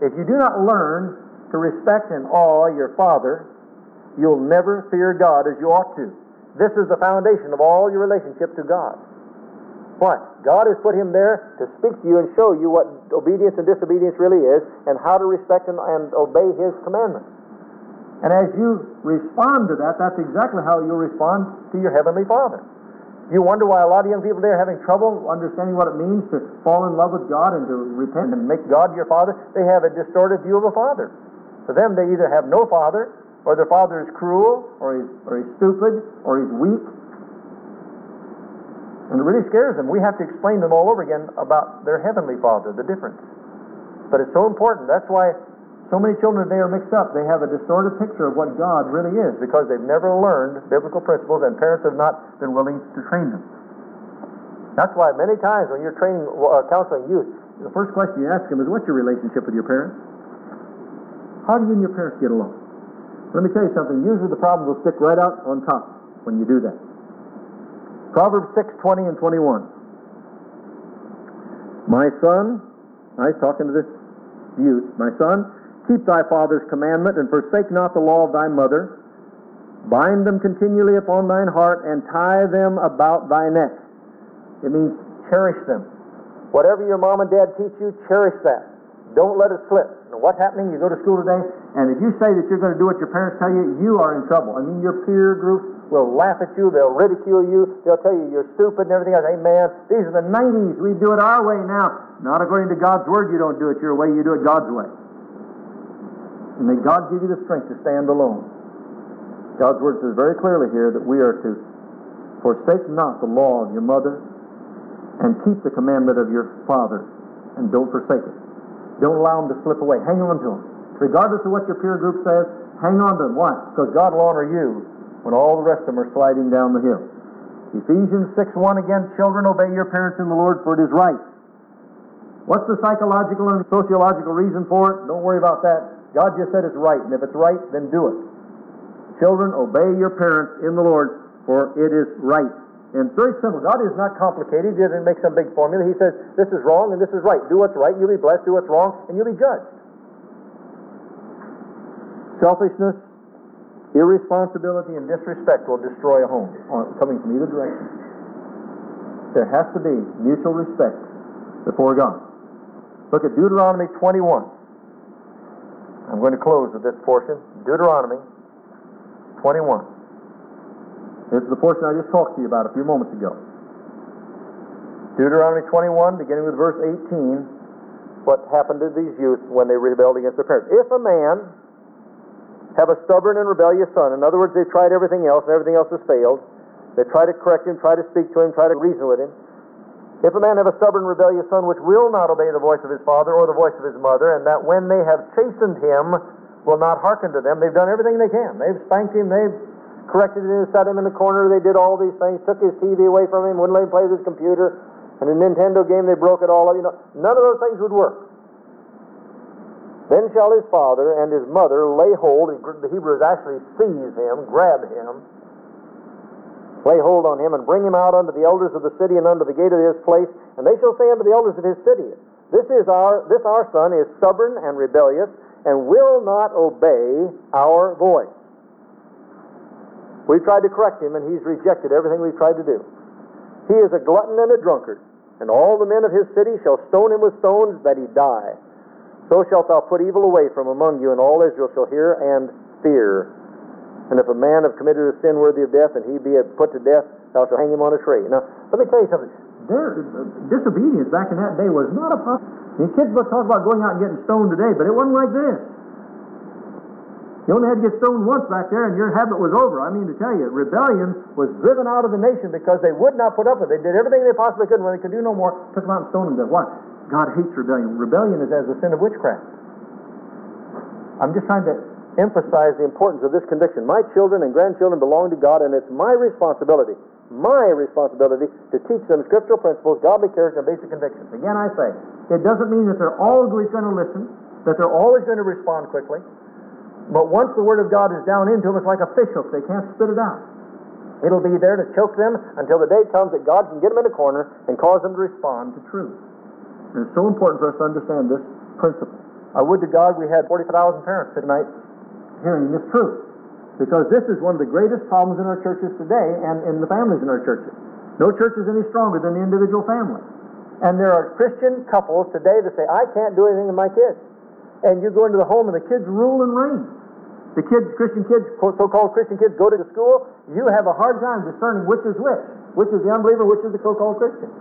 If you do not learn to respect and awe your father, you'll never fear God as you ought to. This is the foundation of all your relationship to God. Why? God has put him there to speak to you and show you what obedience and disobedience really is and how to respect and, and obey his commandments. And as you respond to that, that's exactly how you'll respond to your Heavenly Father. You wonder why a lot of young people there are having trouble understanding what it means to fall in love with God and to repent and make God your Father? They have a distorted view of a Father. For them, they either have no Father, or their Father is cruel, or he's, or he's stupid, or he's weak, and it really scares them. We have to explain them all over again about their heavenly Father, the difference. But it's so important. That's why so many children today are mixed up. They have a distorted picture of what God really is because they've never learned biblical principles and parents have not been willing to train them. That's why many times when you're training, uh, counseling youth, the first question you ask them is, what's your relationship with your parents? How do you and your parents get along? Let me tell you something. Usually the problems will stick right out on top when you do that. Proverbs 6, 20 and 21. My son, I was talking to this youth, my son, keep thy father's commandment and forsake not the law of thy mother. Bind them continually upon thine heart and tie them about thy neck. It means cherish them. Whatever your mom and dad teach you, cherish that. Don't let it slip. What's happening? You go to school today, and if you say that you're going to do what your parents tell you, you are in trouble. I mean, your peer groups will laugh at you, they'll ridicule you, they'll tell you you're stupid and everything else. Amen. these are the 90s. We do it our way now. Not according to God's word, you don't do it your way, you do it God's way. And may God give you the strength to stand alone. God's word says very clearly here that we are to forsake not the law of your mother and keep the commandment of your father and don't forsake it. Don't allow them to slip away. Hang on to them. Regardless of what your peer group says, hang on to them. Why? Because God will honor you when all the rest of them are sliding down the hill. Ephesians 6 1 again, children, obey your parents in the Lord, for it is right. What's the psychological and sociological reason for it? Don't worry about that. God just said it's right, and if it's right, then do it. Children, obey your parents in the Lord, for it is right. And very simple. God is not complicated. He doesn't make some big formula. He says, this is wrong and this is right. Do what's right, you'll be blessed. Do what's wrong, and you'll be judged. Selfishness Irresponsibility and disrespect will destroy a home, uh, coming from either direction. There has to be mutual respect before God. Look at Deuteronomy 21. I'm going to close with this portion. Deuteronomy 21. This is the portion I just talked to you about a few moments ago. Deuteronomy 21, beginning with verse 18, what happened to these youth when they rebelled against their parents. If a man have a stubborn and rebellious son, in other words, they've tried everything else and everything else has failed, they try to correct him, try to speak to him, try to reason with him. If a man have a stubborn, rebellious son which will not obey the voice of his father or the voice of his mother, and that when they have chastened him, will not hearken to them, they've done everything they can. They've spanked him, they've corrected him, set him in the corner, they did all these things, took his TV away from him, wouldn't let him play his computer, and a Nintendo game, they broke it all up. You know, none of those things would work. Then shall his father and his mother lay hold, the Hebrews actually seize him, grab him, lay hold on him, and bring him out unto the elders of the city and unto the gate of his place, and they shall say unto the elders of his city, This is our this our son is stubborn and rebellious, and will not obey our voice. We've tried to correct him, and he's rejected everything we've tried to do. He is a glutton and a drunkard, and all the men of his city shall stone him with stones that he die. So shalt thou put evil away from among you, and all Israel shall hear and fear. And if a man have committed a sin worthy of death, and he be put to death, thou shalt hang him on a tree. Now, let me tell you something. Uh, disobedience back in that day was not a pop. The kids talk about going out and getting stoned today, but it wasn't like this. You only had to get stoned once back there, and your habit was over. I mean to tell you, rebellion was driven out of the nation because they would not put up with it. They did everything they possibly could, and when they could do no more, took them out and stoned them to death. God hates rebellion. Rebellion is as the sin of witchcraft. I'm just trying to emphasize the importance of this conviction. My children and grandchildren belong to God, and it's my responsibility, my responsibility to teach them scriptural principles, godly character, and basic convictions. Again, I say, it doesn't mean that they're always going to listen, that they're always going to respond quickly. But once the Word of God is down into them, it's like a fish hook. They can't spit it out. It'll be there to choke them until the day comes that God can get them in a corner and cause them to respond to truth. And it's so important for us to understand this principle. I would to God we had 40,000 parents tonight hearing this truth. Because this is one of the greatest problems in our churches today and in the families in our churches. No church is any stronger than the individual family. And there are Christian couples today that say, I can't do anything with my kids. And you go into the home and the kids rule and reign. The kids, Christian kids, so-called Christian kids, go to the school. You have a hard time discerning which is which. Which is the unbeliever, which is the so-called Christian.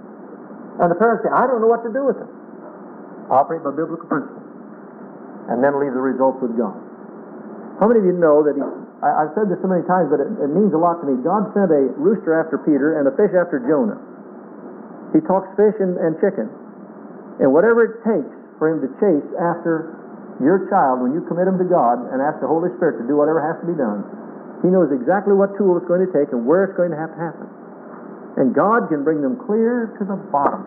And the parents say, I don't know what to do with them. Operate by biblical principles. And then leave the results with God. How many of you know that he, I, have said this so many times, but it, it means a lot to me. God sent a rooster after Peter and a fish after Jonah. He talks fish and, and chicken. And whatever it takes for him to chase after your child, when you commit him to God and ask the Holy Spirit to do whatever has to be done, he knows exactly what tool it's going to take and where it's going to have to happen. And God can bring them clear to the bottom.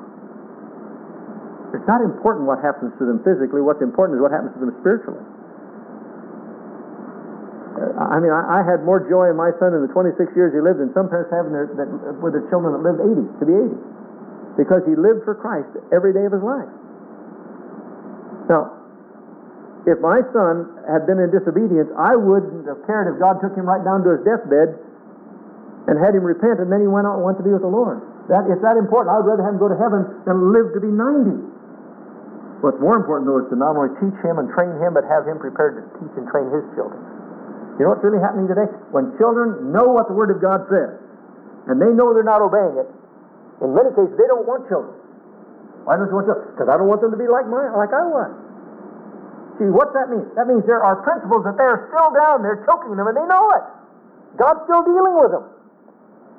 It's not important what happens to them physically. What's important is what happens to them spiritually. I mean, I, I had more joy in my son in the 26 years he lived than some parents have in their, that, with their children that lived 80 to be 80, because he lived for Christ every day of his life. Now, if my son had been in disobedience, I wouldn't have cared if God took him right down to his deathbed and had him repent, and then he went out and went to be with the Lord. That it's that important. I would rather have him go to heaven than live to be 90. What's more important, though, is to not only teach him and train him, but have him prepared to teach and train his children. You know what's really happening today? When children know what the Word of God says, and they know they're not obeying it, in many cases they don't want children. Why don't you want children? Because I don't want them to be like mine, like I was. See, what's that mean? That means there are principles that they're still down there choking them, and they know it. God's still dealing with them.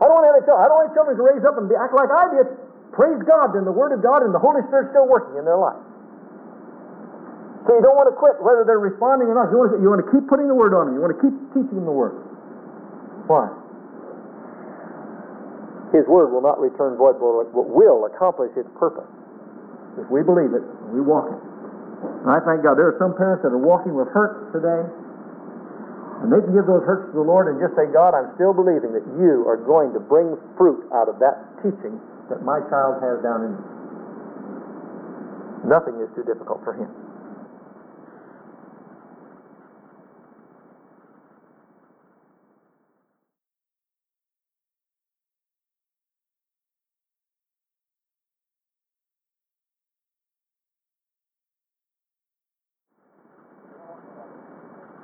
I don't want have children. I don't want children to raise up and be, act like I did. Praise God, then the Word of God and the Holy Spirit still working in their life. So you don't want to quit whether they're responding or not. You want to, you want to keep putting the Word on them. You want to keep teaching them the Word. Why? His Word will not return void, but will accomplish its purpose. If we believe it, we walk it. And I thank God there are some parents that are walking with hurt today and they can give those hurts to the Lord and just say, God, I'm still believing that you are going to bring fruit out of that teaching that my child has down in me. Nothing is too difficult for him.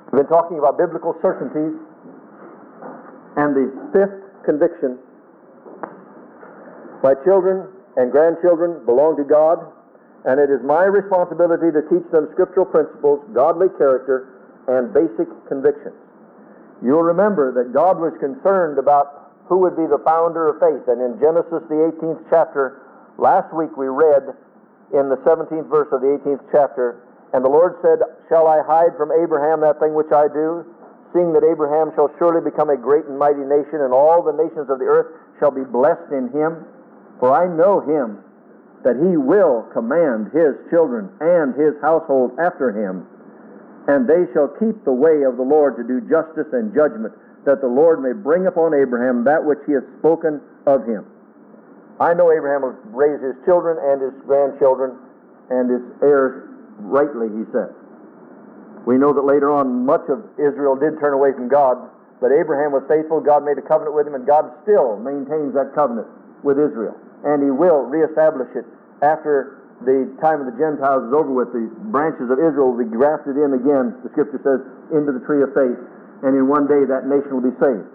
We've been talking about biblical certainties and the fifth conviction. My children and grandchildren belong to God, and it is my responsibility to teach them scriptural principles, godly character, and basic convictions. You'll remember that God was concerned about who would be the founder of faith. And in Genesis, the 18th chapter, last week we read in the 17th verse of the 18th chapter, And the Lord said, Shall I hide from Abraham that thing which I do? Seeing that Abraham shall surely become a great and mighty nation, and all the nations of the earth shall be blessed in him. For I know him, that he will command his children and his household after him and they shall keep the way of the Lord to do justice and judgment, that the Lord may bring upon Abraham that which he has spoken of him. I know Abraham will raise his children and his grandchildren and his heirs rightly, he said. We know that later on much of Israel did turn away from God, but Abraham was faithful, God made a covenant with him, and God still maintains that covenant with Israel. And he will reestablish it after the time of the Gentiles is over with, the branches of Israel will be grafted in again, the scripture says, into the tree of faith, and in one day that nation will be saved.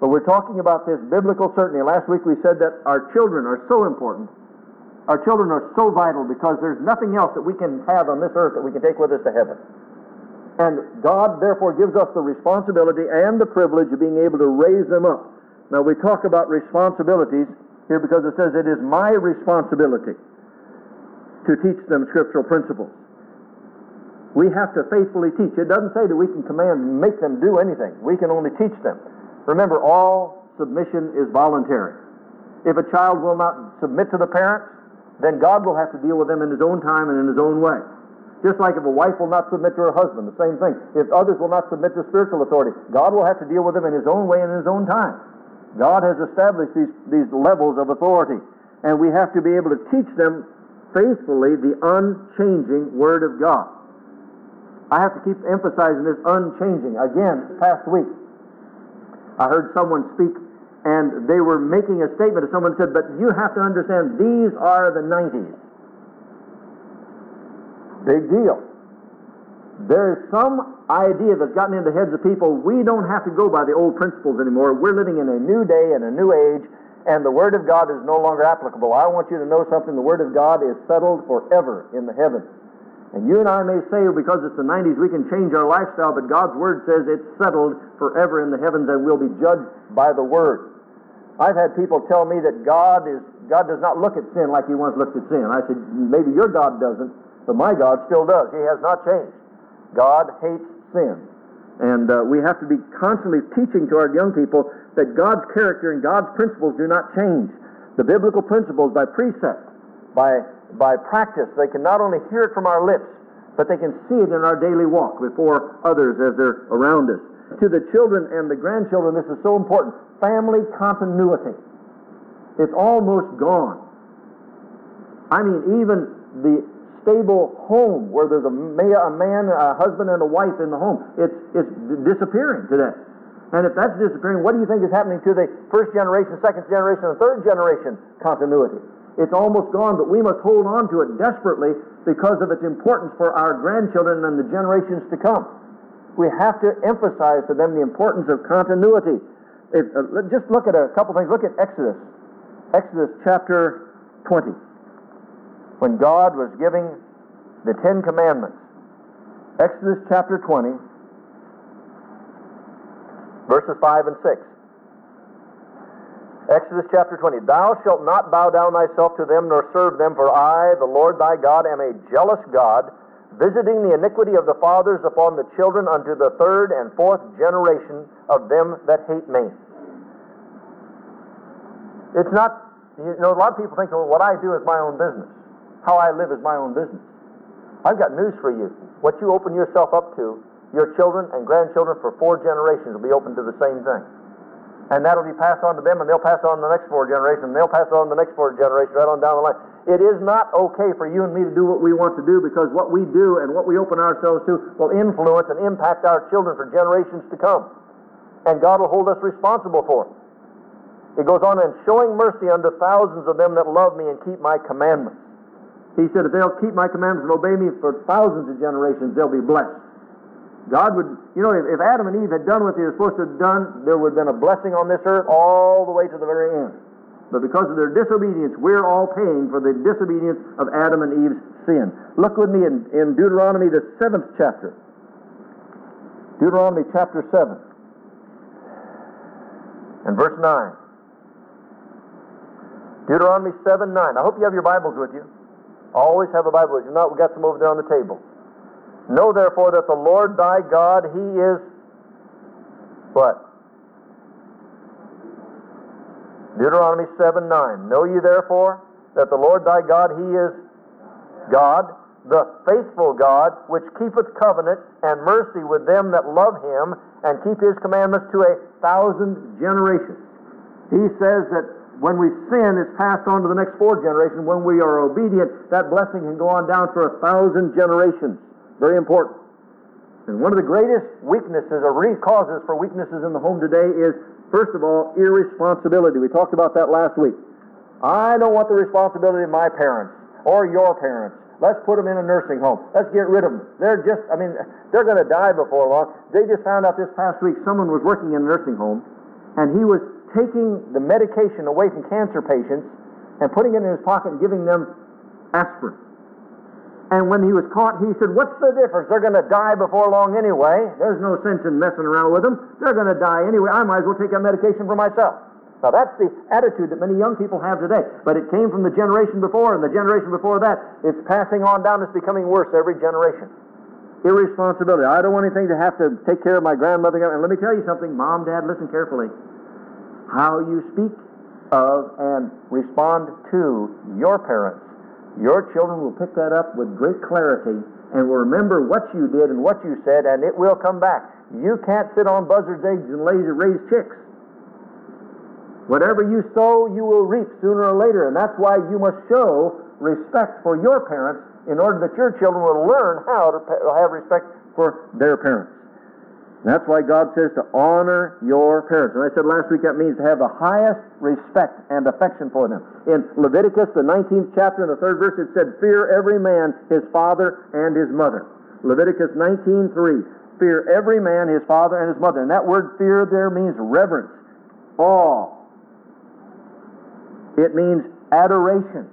But we're talking about this biblical certainty. Last week we said that our children are so important. Our children are so vital because there's nothing else that we can have on this earth that we can take with us to heaven. And God therefore gives us the responsibility and the privilege of being able to raise them up. Now we talk about responsibilities here because it says it is my responsibility to teach them scriptural principles. We have to faithfully teach. It doesn't say that we can command, and make them do anything. We can only teach them. Remember, all submission is voluntary. If a child will not submit to the parents, then God will have to deal with them in His own time and in His own way. Just like if a wife will not submit to her husband, the same thing. If others will not submit to spiritual authority, God will have to deal with them in His own way and in His own time. God has established these, these levels of authority, and we have to be able to teach them faithfully the unchanging Word of God. I have to keep emphasizing this unchanging. Again, past week, I heard someone speak and they were making a statement, and someone said, But you have to understand, these are the 90s. Big deal. There is some idea that's gotten into the heads of people, we don't have to go by the old principles anymore. We're living in a new day and a new age, and the Word of God is no longer applicable. I want you to know something. The Word of God is settled forever in the heavens. And you and I may say, because it's the 90s, we can change our lifestyle, but God's Word says it's settled forever in the heavens and we'll be judged by the Word. I've had people tell me that God is God does not look at sin like He once looked at sin. I said, maybe your God doesn't, but my God still does. He has not changed. God hates sin. And uh, we have to be constantly teaching to our young people that God's character and God's principles do not change. The biblical principles by precept, by, by practice, they can not only hear it from our lips, but they can see it in our daily walk before others as they're around us. To the children and the grandchildren, this is so important. Family continuity. It's almost gone. I mean, even the stable home where there's a, a man, a husband, and a wife in the home, it's, it's disappearing today. And if that's disappearing, what do you think is happening to the first generation, second generation, and third generation continuity? It's almost gone, but we must hold on to it desperately because of its importance for our grandchildren and the generations to come. We have to emphasize to them the importance of continuity. If, uh, just look at a couple things. Look at Exodus. Exodus chapter 20. When God was giving the Ten Commandments. Exodus chapter 20 verses 5 and 6. Exodus chapter 20. Thou shalt not bow down thyself to them nor serve them, for I, the Lord thy God, am a jealous God, visiting the iniquity of the fathers upon the children unto the third and fourth generation of them that hate me. It's not, you know, a lot of people think, well, what I do is my own business. How I live is my own business. I've got news for you. What you open yourself up to your children and grandchildren for four generations will be open to the same thing. And that'll be passed on to them, and they'll pass on to the next four generations, and they'll pass on to the next four generations, right on down the line. It is not okay for you and me to do what we want to do because what we do and what we open ourselves to will influence and impact our children for generations to come. And God will hold us responsible for it. It goes on, and showing mercy unto thousands of them that love me and keep my commandments. He said, if they'll keep my commandments and obey me for thousands of generations, they'll be blessed. God would, you know, if, if Adam and Eve had done what they were supposed to have done, there would have been a blessing on this earth all the way to the very end. But because of their disobedience, we're all paying for the disobedience of Adam and Eve's sin. Look with me in, in Deuteronomy, the seventh chapter. Deuteronomy chapter 7 and verse 9. Deuteronomy 7 9. I hope you have your Bibles with you. Always have a Bible with you. If not, we got some over there on the table. Know therefore that the Lord thy God, He is what? Deuteronomy 7 9. Know ye therefore that the Lord thy God, He is God, the faithful God, which keepeth covenant and mercy with them that love Him and keep His commandments to a thousand generations. He says that when we sin, it's passed on to the next four generations. When we are obedient, that blessing can go on down for a thousand generations. Very important. And one of the greatest weaknesses or root causes for weaknesses in the home today is, first of all, irresponsibility. We talked about that last week. I don't want the responsibility of my parents or your parents. Let's put them in a nursing home. Let's get rid of them. They're just, I mean, they're going to die before long. They just found out this past week someone was working in a nursing home and he was taking the medication away from cancer patients and putting it in his pocket and giving them aspirin. And when he was caught, he said, What's the difference? They're going to die before long anyway. There's no sense in messing around with them. They're going to die anyway. I might as well take that medication for myself. Now, that's the attitude that many young people have today. But it came from the generation before, and the generation before that. It's passing on down. It's becoming worse every generation. Irresponsibility. I don't want anything to have to take care of my grandmother. And let me tell you something, Mom, Dad, listen carefully. How you speak of and respond to your parents your children will pick that up with great clarity and will remember what you did and what you said, and it will come back. You can't sit on buzzard's eggs and raise chicks. Whatever you sow, you will reap sooner or later, and that's why you must show respect for your parents in order that your children will learn how to have respect for their parents. And that's why God says to honor your parents. And I said last week that means to have the highest respect and affection for them. In Leviticus, the 19th chapter, in the third verse, it said, Fear every man his father and his mother. Leviticus 19.3, Fear every man his father and his mother. And that word fear there means reverence, awe. It means adoration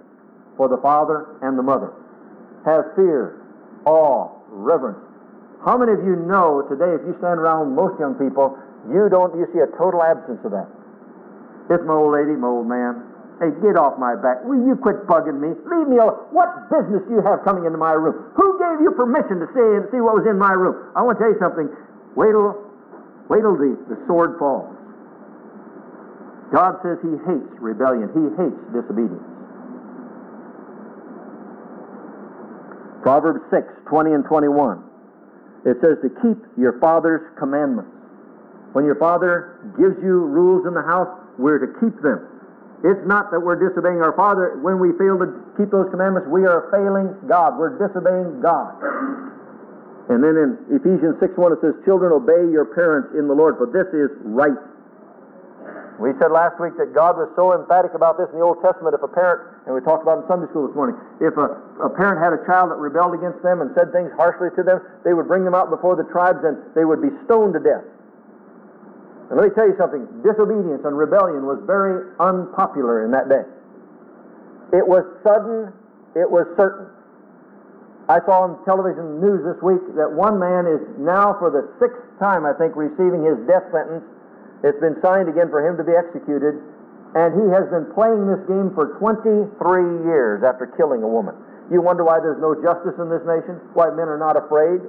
for the father and the mother. Have fear, awe, reverence. How many of you know today, if you stand around most young people, you don't, you see a total absence of that? It's my old lady, my old man. Hey, get off my back. Will you quit bugging me? Leave me alone. What business do you have coming into my room? Who gave you permission to see and see what was in my room? I want to tell you something. Wait till, wait till the, the sword falls. God says He hates rebellion. He hates disobedience. Proverbs 6, 20 and 21. It says to keep your father's commandments. When your father gives you rules in the house, we're to keep them. It's not that we're disobeying our father. When we fail to keep those commandments, we are failing God. We're disobeying God. And then in Ephesians 6 1, it says, Children, obey your parents in the Lord, for this is right. We said last week that God was so emphatic about this in the Old Testament. If a parent, and we talked about in Sunday school this morning, if a, a parent had a child that rebelled against them and said things harshly to them, they would bring them out before the tribes and they would be stoned to death. And let me tell you something disobedience and rebellion was very unpopular in that day. It was sudden, it was certain. I saw on television news this week that one man is now, for the sixth time, I think, receiving his death sentence it's been signed again for him to be executed, and he has been playing this game for 23 years after killing a woman. You wonder why there's no justice in this nation? Why men are not afraid?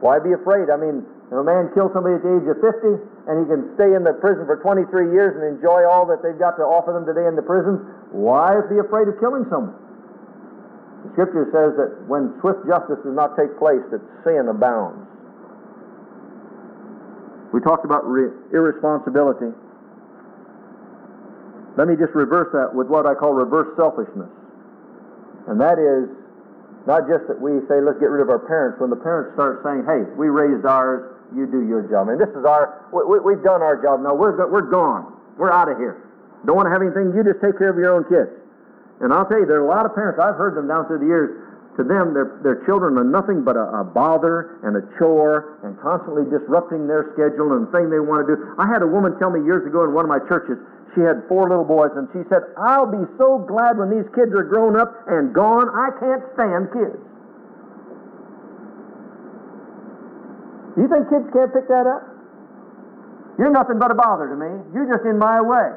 Why be afraid? I mean, if a man kills somebody at the age of 50 and he can stay in the prison for 23 years and enjoy all that they've got to offer them today in the prisons, why be afraid of killing someone? The scripture says that when swift justice does not take place, that sin abounds. We talked about re- irresponsibility. Let me just reverse that with what I call reverse selfishness. And that is not just that we say, let's get rid of our parents. When the parents start saying, hey, we raised ours, you do your job. And this is our, we, have done our job. Now we're, we're gone. We're out of here. Don't want to have anything. You just take care of your own kids. And I'll tell you, there are a lot of parents, I've heard them down through the years, to them, their, their children are nothing but a, a bother and a chore and constantly disrupting their schedule and the thing they want to do. I had a woman tell me years ago in one of my churches, she had four little boys, and she said, I'll be so glad when these kids are grown up and gone. I can't stand kids. You think kids can't pick that up? You're nothing but a bother to me. You're just in my way.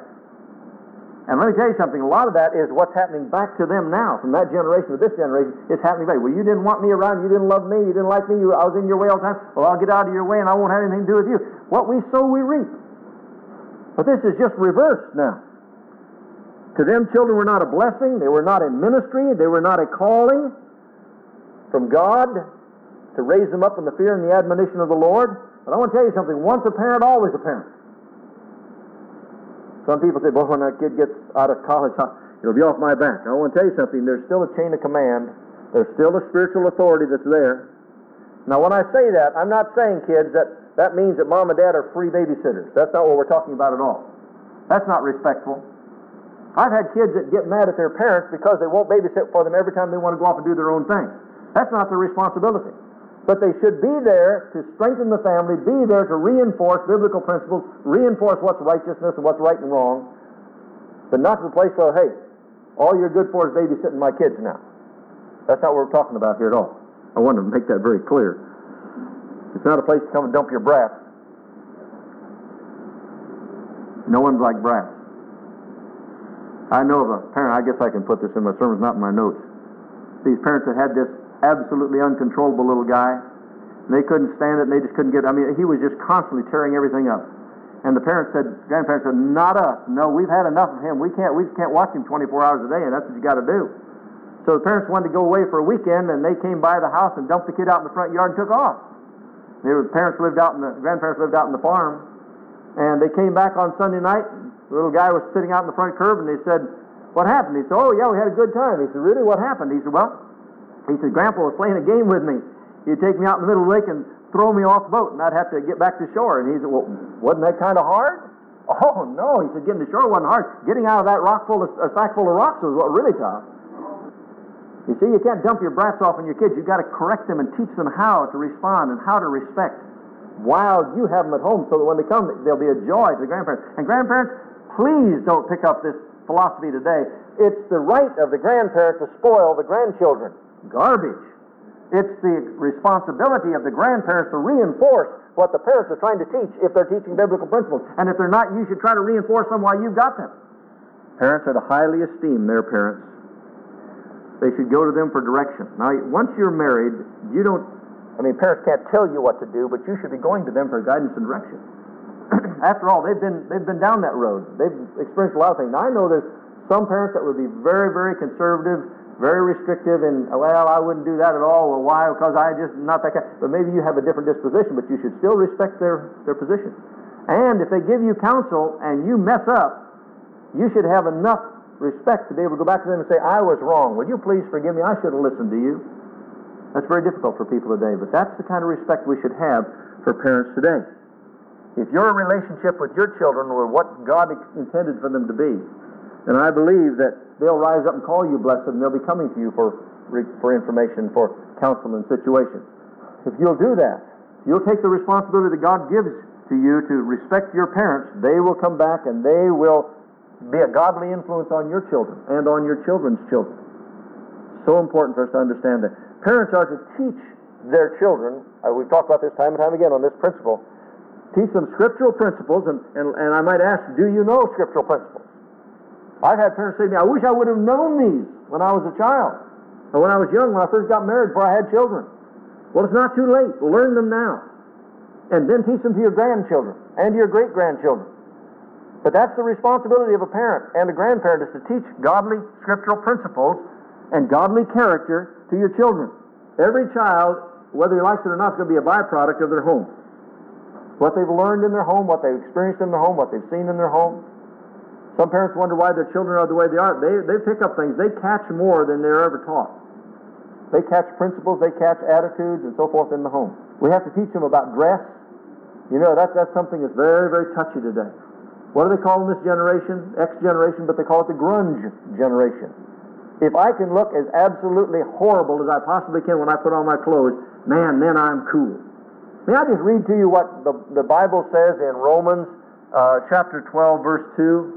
And let me tell you something, a lot of that is what's happening back to them now, from that generation to this generation, it's happening back. Well, you didn't want me around, you didn't love me, you didn't like me, you, I was in your way all the time. Well, I'll get out of your way and I won't have anything to do with you. What we sow, we reap. But this is just reversed now. To them, children were not a blessing, they were not a ministry, they were not a calling from God to raise them up in the fear and the admonition of the Lord. But I want to tell you something once a parent, always a parent. Some people say, well, when that kid gets out of college, it'll be off my back. I want to tell you something. There's still a chain of command. There's still a spiritual authority that's there. Now, when I say that, I'm not saying, kids, that that means that mom and dad are free babysitters. That's not what we're talking about at all. That's not respectful. I've had kids that get mad at their parents because they won't babysit for them every time they want to go off and do their own thing. That's not their responsibility. But they should be there to strengthen the family, be there to reinforce biblical principles, reinforce what's righteousness and what's right and wrong, but not to the place where, hey, all you're good for is babysitting my kids now. That's not what we're talking about here at all. I want to make that very clear. It's not a place to come and dump your brats. No one's like brats. I know of a parent, I guess I can put this in my sermons, not in my notes. These parents that had this absolutely uncontrollable little guy. And they couldn't stand it, and they just couldn't get. I mean, he was just constantly tearing everything up. And the parents said, grandparents said, "Not us. No, we've had enough of him. We can't. We just can't watch him 24 hours a day, and that's what you got to do." So the parents wanted to go away for a weekend, and they came by the house and dumped the kid out in the front yard and took off. Were parents lived out in the grandparents lived out in the farm, and they came back on Sunday night. The little guy was sitting out in the front curb, and they said, "What happened?" He said, "Oh yeah, we had a good time." He said, "Really? What happened?" He said, "Well." He said, Grandpa was playing a game with me. He'd take me out in the middle of the lake and throw me off the boat, and I'd have to get back to shore. And he said, Well, wasn't that kind of hard? Oh, no. He said, Getting to shore wasn't hard. Getting out of that rock full of, a sack full of rocks was what really tough. You see, you can't dump your brats off on your kids. You've got to correct them and teach them how to respond and how to respect while you have them at home so that when they come, they'll be a joy to the grandparents. And grandparents, please don't pick up this philosophy today. It's the right of the grandparent to spoil the grandchildren garbage. It's the responsibility of the grandparents to reinforce what the parents are trying to teach if they're teaching biblical principles. And if they're not, you should try to reinforce them while you've got them. Parents are to highly esteem their parents. They should go to them for direction. Now, once you're married, you don't, I mean, parents can't tell you what to do, but you should be going to them for guidance and direction. After all, they've been, they've been down that road. They've experienced a lot of things. Now, I know there's some parents that would be very, very conservative very restrictive and uh, well i wouldn't do that at all. Well why? Because i just not that kind but maybe you have a different disposition but you should still respect their their position. And if they give you counsel and you mess up you should have enough respect to be able to go back to them and say i was wrong. Would you please forgive me? I should have listened to you. That's very difficult for people today but that's the kind of respect we should have for parents today. If your relationship with your children were what god intended for them to be then i believe that they'll rise up and call you blessed, and they'll be coming to you for, for information, for counsel in situations. If you'll do that, you'll take the responsibility that God gives to you to respect your parents, they will come back and they will be a godly influence on your children and on your children's children. So important for us to understand that. Parents are to teach their children, uh, we've talked about this time and time again on this principle, teach them scriptural principles, and, and, and I might ask, do you know scriptural principles? I've had parents say to me, I wish I would have known these when I was a child, or when I was young, when I first got married, before I had children. Well, it's not too late. Learn them now. And then teach them to your grandchildren and to your great grandchildren. But that's the responsibility of a parent and a grandparent is to teach godly scriptural principles and godly character to your children. Every child, whether he likes it or not, is going to be a byproduct of their home. What they've learned in their home, what they've experienced in their home, what they've seen in their home. Some parents wonder why their children are the way they are. They, they pick up things. They catch more than they're ever taught. They catch principles, they catch attitudes, and so forth in the home. We have to teach them about dress. You know, that, that's something that's very, very touchy today. What do they call this generation? X generation, but they call it the grunge generation. If I can look as absolutely horrible as I possibly can when I put on my clothes, man, then I'm cool. May I just read to you what the, the Bible says in Romans uh, chapter 12, verse 2?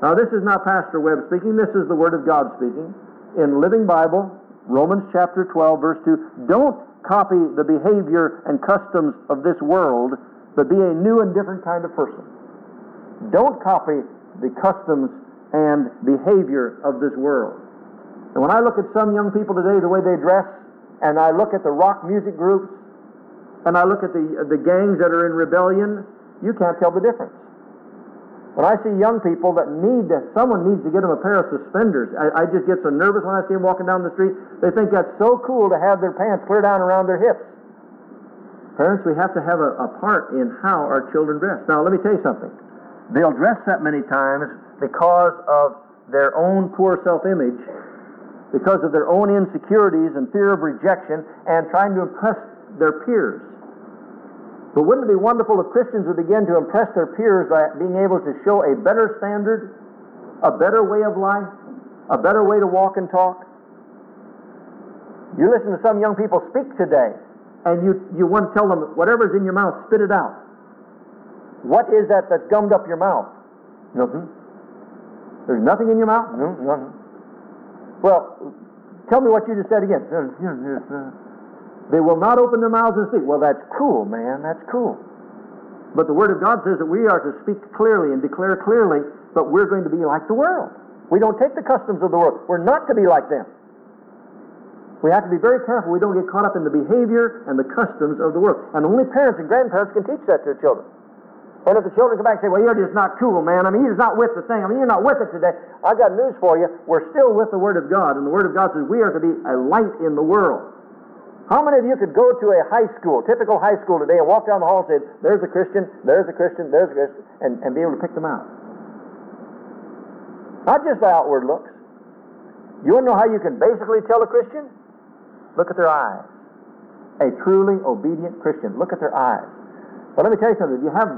Now, this is not Pastor Webb speaking, this is the Word of God speaking. In Living Bible, Romans chapter 12, verse 2, don't copy the behavior and customs of this world, but be a new and different kind of person. Don't copy the customs and behavior of this world. And when I look at some young people today, the way they dress, and I look at the rock music groups, and I look at the, the gangs that are in rebellion, you can't tell the difference. When I see young people that need someone needs to get them a pair of suspenders. I, I just get so nervous when I see them walking down the street. They think that's so cool to have their pants clear down around their hips. Parents, we have to have a, a part in how our children dress. Now, let me tell you something. They'll dress that many times because of their own poor self image, because of their own insecurities and fear of rejection, and trying to impress their peers. But wouldn't it be wonderful if Christians would begin to impress their peers by being able to show a better standard, a better way of life, a better way to walk and talk? You listen to some young people speak today, and you, you want to tell them, whatever's in your mouth, spit it out. What is that that's gummed up your mouth? Nothing. There's nothing in your mouth? No, nothing. Well, tell me what you just said again. Mm-hmm. They will not open their mouths and speak. Well, that's cool, man. That's cool. But the Word of God says that we are to speak clearly and declare clearly, but we're going to be like the world. We don't take the customs of the world. We're not to be like them. We have to be very careful we don't get caught up in the behavior and the customs of the world. And only parents and grandparents can teach that to their children. And if the children come back and say, well, you're just not cool, man. I mean, you're just not with the thing. I mean, you're not with it today. I've got news for you. We're still with the Word of God. And the Word of God says we are to be a light in the world. How many of you could go to a high school, typical high school today, and walk down the hall and say, there's a Christian, there's a Christian, there's a Christian, and, and be able to pick them out? Not just by outward looks. You want to know how you can basically tell a Christian? Look at their eyes. A truly obedient Christian. Look at their eyes. But let me tell you something. If you have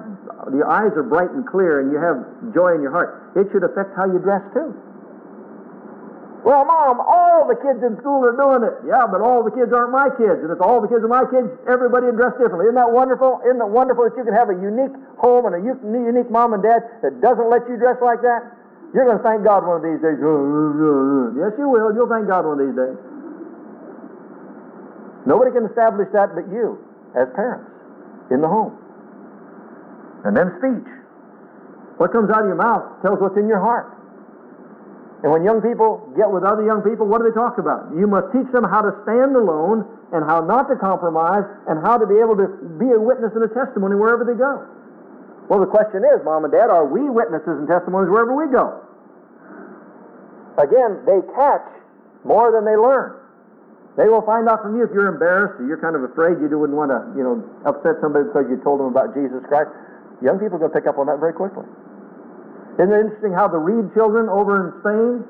your eyes are bright and clear and you have joy in your heart, it should affect how you dress too. Well, Mom, all the kids in school are doing it. Yeah, but all the kids aren't my kids. And if all the kids are my kids, everybody would dress differently. Isn't that wonderful? Isn't that wonderful that you can have a unique home and a unique mom and dad that doesn't let you dress like that? You're going to thank God one of these days. Yes, you will. You'll thank God one of these days. Nobody can establish that but you, as parents, in the home. And then speech. What comes out of your mouth tells what's in your heart. And when young people get with other young people, what do they talk about? You must teach them how to stand alone and how not to compromise and how to be able to be a witness and a testimony wherever they go. Well, the question is, Mom and Dad, are we witnesses and testimonies wherever we go? Again, they catch more than they learn. They will find out from you if you're embarrassed or you're kind of afraid you wouldn't want to, you know, upset somebody because you told them about Jesus Christ. Young people are going to pick up on that very quickly. Isn't it interesting how the Reed children over in Spain,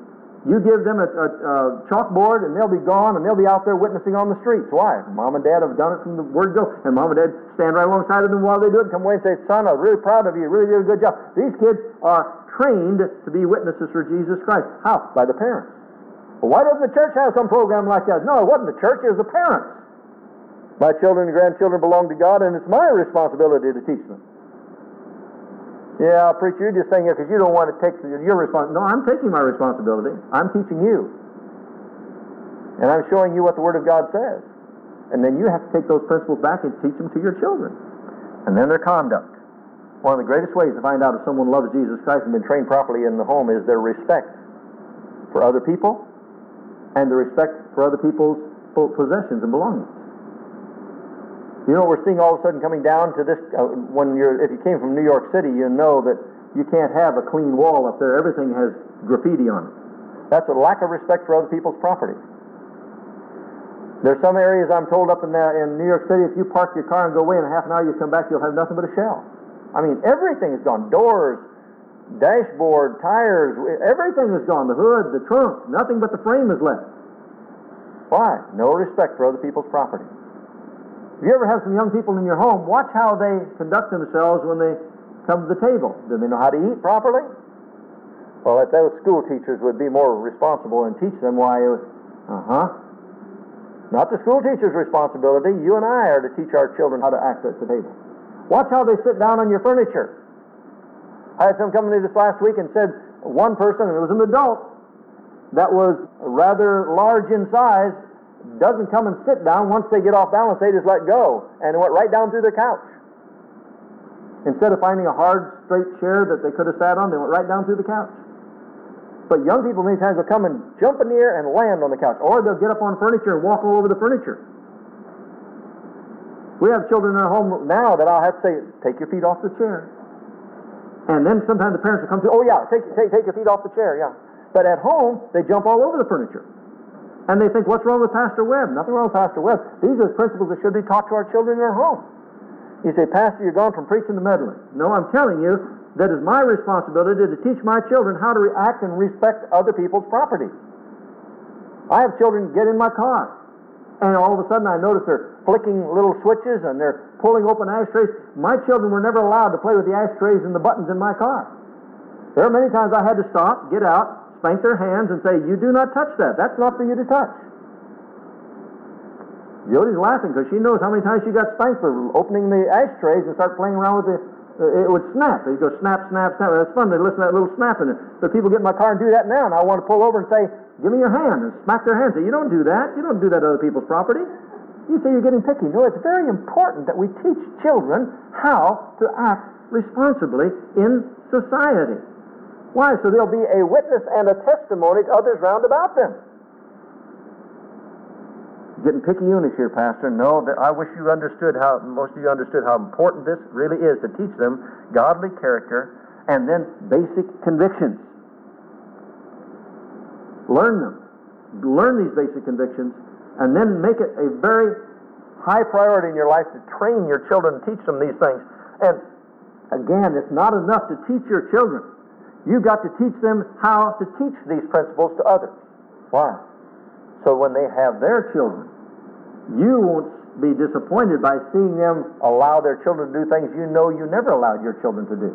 you give them a, a, a, chalkboard and they'll be gone and they'll be out there witnessing on the streets. Why? Mom and dad have done it from the word go, and mom and dad stand right alongside of them while they do it and come away and say, Son, I'm really proud of you. You really did a good job. These kids are trained to be witnesses for Jesus Christ. How? By the parents. Well, why doesn't the church have some program like that? No, it wasn't the church, it was the parents. My children and grandchildren belong to God, and it's my responsibility to teach them. Yeah, preacher, you're just saying it because you don't want to take your responsibility. No, I'm taking my responsibility. I'm teaching you. And I'm showing you what the Word of God says. And then you have to take those principles back and teach them to your children. And then their conduct. One of the greatest ways to find out if someone loves Jesus Christ and been trained properly in the home is their respect for other people and the respect for other people's possessions and belongings. You know, we're seeing all of a sudden coming down to this. Uh, when you're, if you came from New York City, you know that you can't have a clean wall up there. Everything has graffiti on it. That's a lack of respect for other people's property. There's some areas I'm told up in, the, in New York City, if you park your car and go away in half an hour, you come back, you'll have nothing but a shell. I mean, everything is gone. Doors, dashboard, tires, everything is gone. The hood, the trunk, nothing but the frame is left. Why? No respect for other people's property. If you ever have some young people in your home, watch how they conduct themselves when they come to the table. Do they know how to eat properly? Well, that those school teachers would be more responsible and teach them why. Uh huh. Not the school teacher's responsibility. You and I are to teach our children how to act at the table. Watch how they sit down on your furniture. I had some come to this last week and said one person, and it was an adult, that was rather large in size, doesn't come and sit down. Once they get off balance, they just let go and went right down through their couch. Instead of finding a hard, straight chair that they could have sat on, they went right down through the couch. But young people many times will come and jump in the air and land on the couch, or they'll get up on furniture and walk all over the furniture. We have children in our home now that I'll have to say, take your feet off the chair. And then sometimes the parents will come to, oh yeah, take, take, take your feet off the chair, yeah. But at home, they jump all over the furniture. And they think, what's wrong with Pastor Webb? Nothing wrong with Pastor Webb. These are the principles that should be taught to our children in our home. You say, Pastor, you're gone from preaching to meddling. No, I'm telling you that it's my responsibility to teach my children how to react and respect other people's property. I have children get in my car, and all of a sudden I notice they're flicking little switches and they're pulling open ashtrays. My children were never allowed to play with the ashtrays and the buttons in my car. There are many times I had to stop, get out, spank their hands, and say, You do not touch that. That's not for you to touch. Jody's laughing because she knows how many times she got spanked for opening the ashtrays and start playing around with the. Uh, it would snap. It would go snap, snap, snap. That's fun to listen to that little snapping. But people get in my car and do that now, and I want to pull over and say, "Give me your hand," and smack their hand. Say, "You don't do that. You don't do that to other people's property." You say you're getting picky. No, it's very important that we teach children how to act responsibly in society. Why? So there'll be a witness and a testimony to others round about them getting picky on here, Pastor. No, I wish you understood how most of you understood how important this really is to teach them godly character and then basic convictions. Learn them. Learn these basic convictions and then make it a very high priority in your life to train your children and teach them these things. And again, it's not enough to teach your children. You've got to teach them how to teach these principles to others. Why? So when they have their children, you won't be disappointed by seeing them allow their children to do things you know you never allowed your children to do.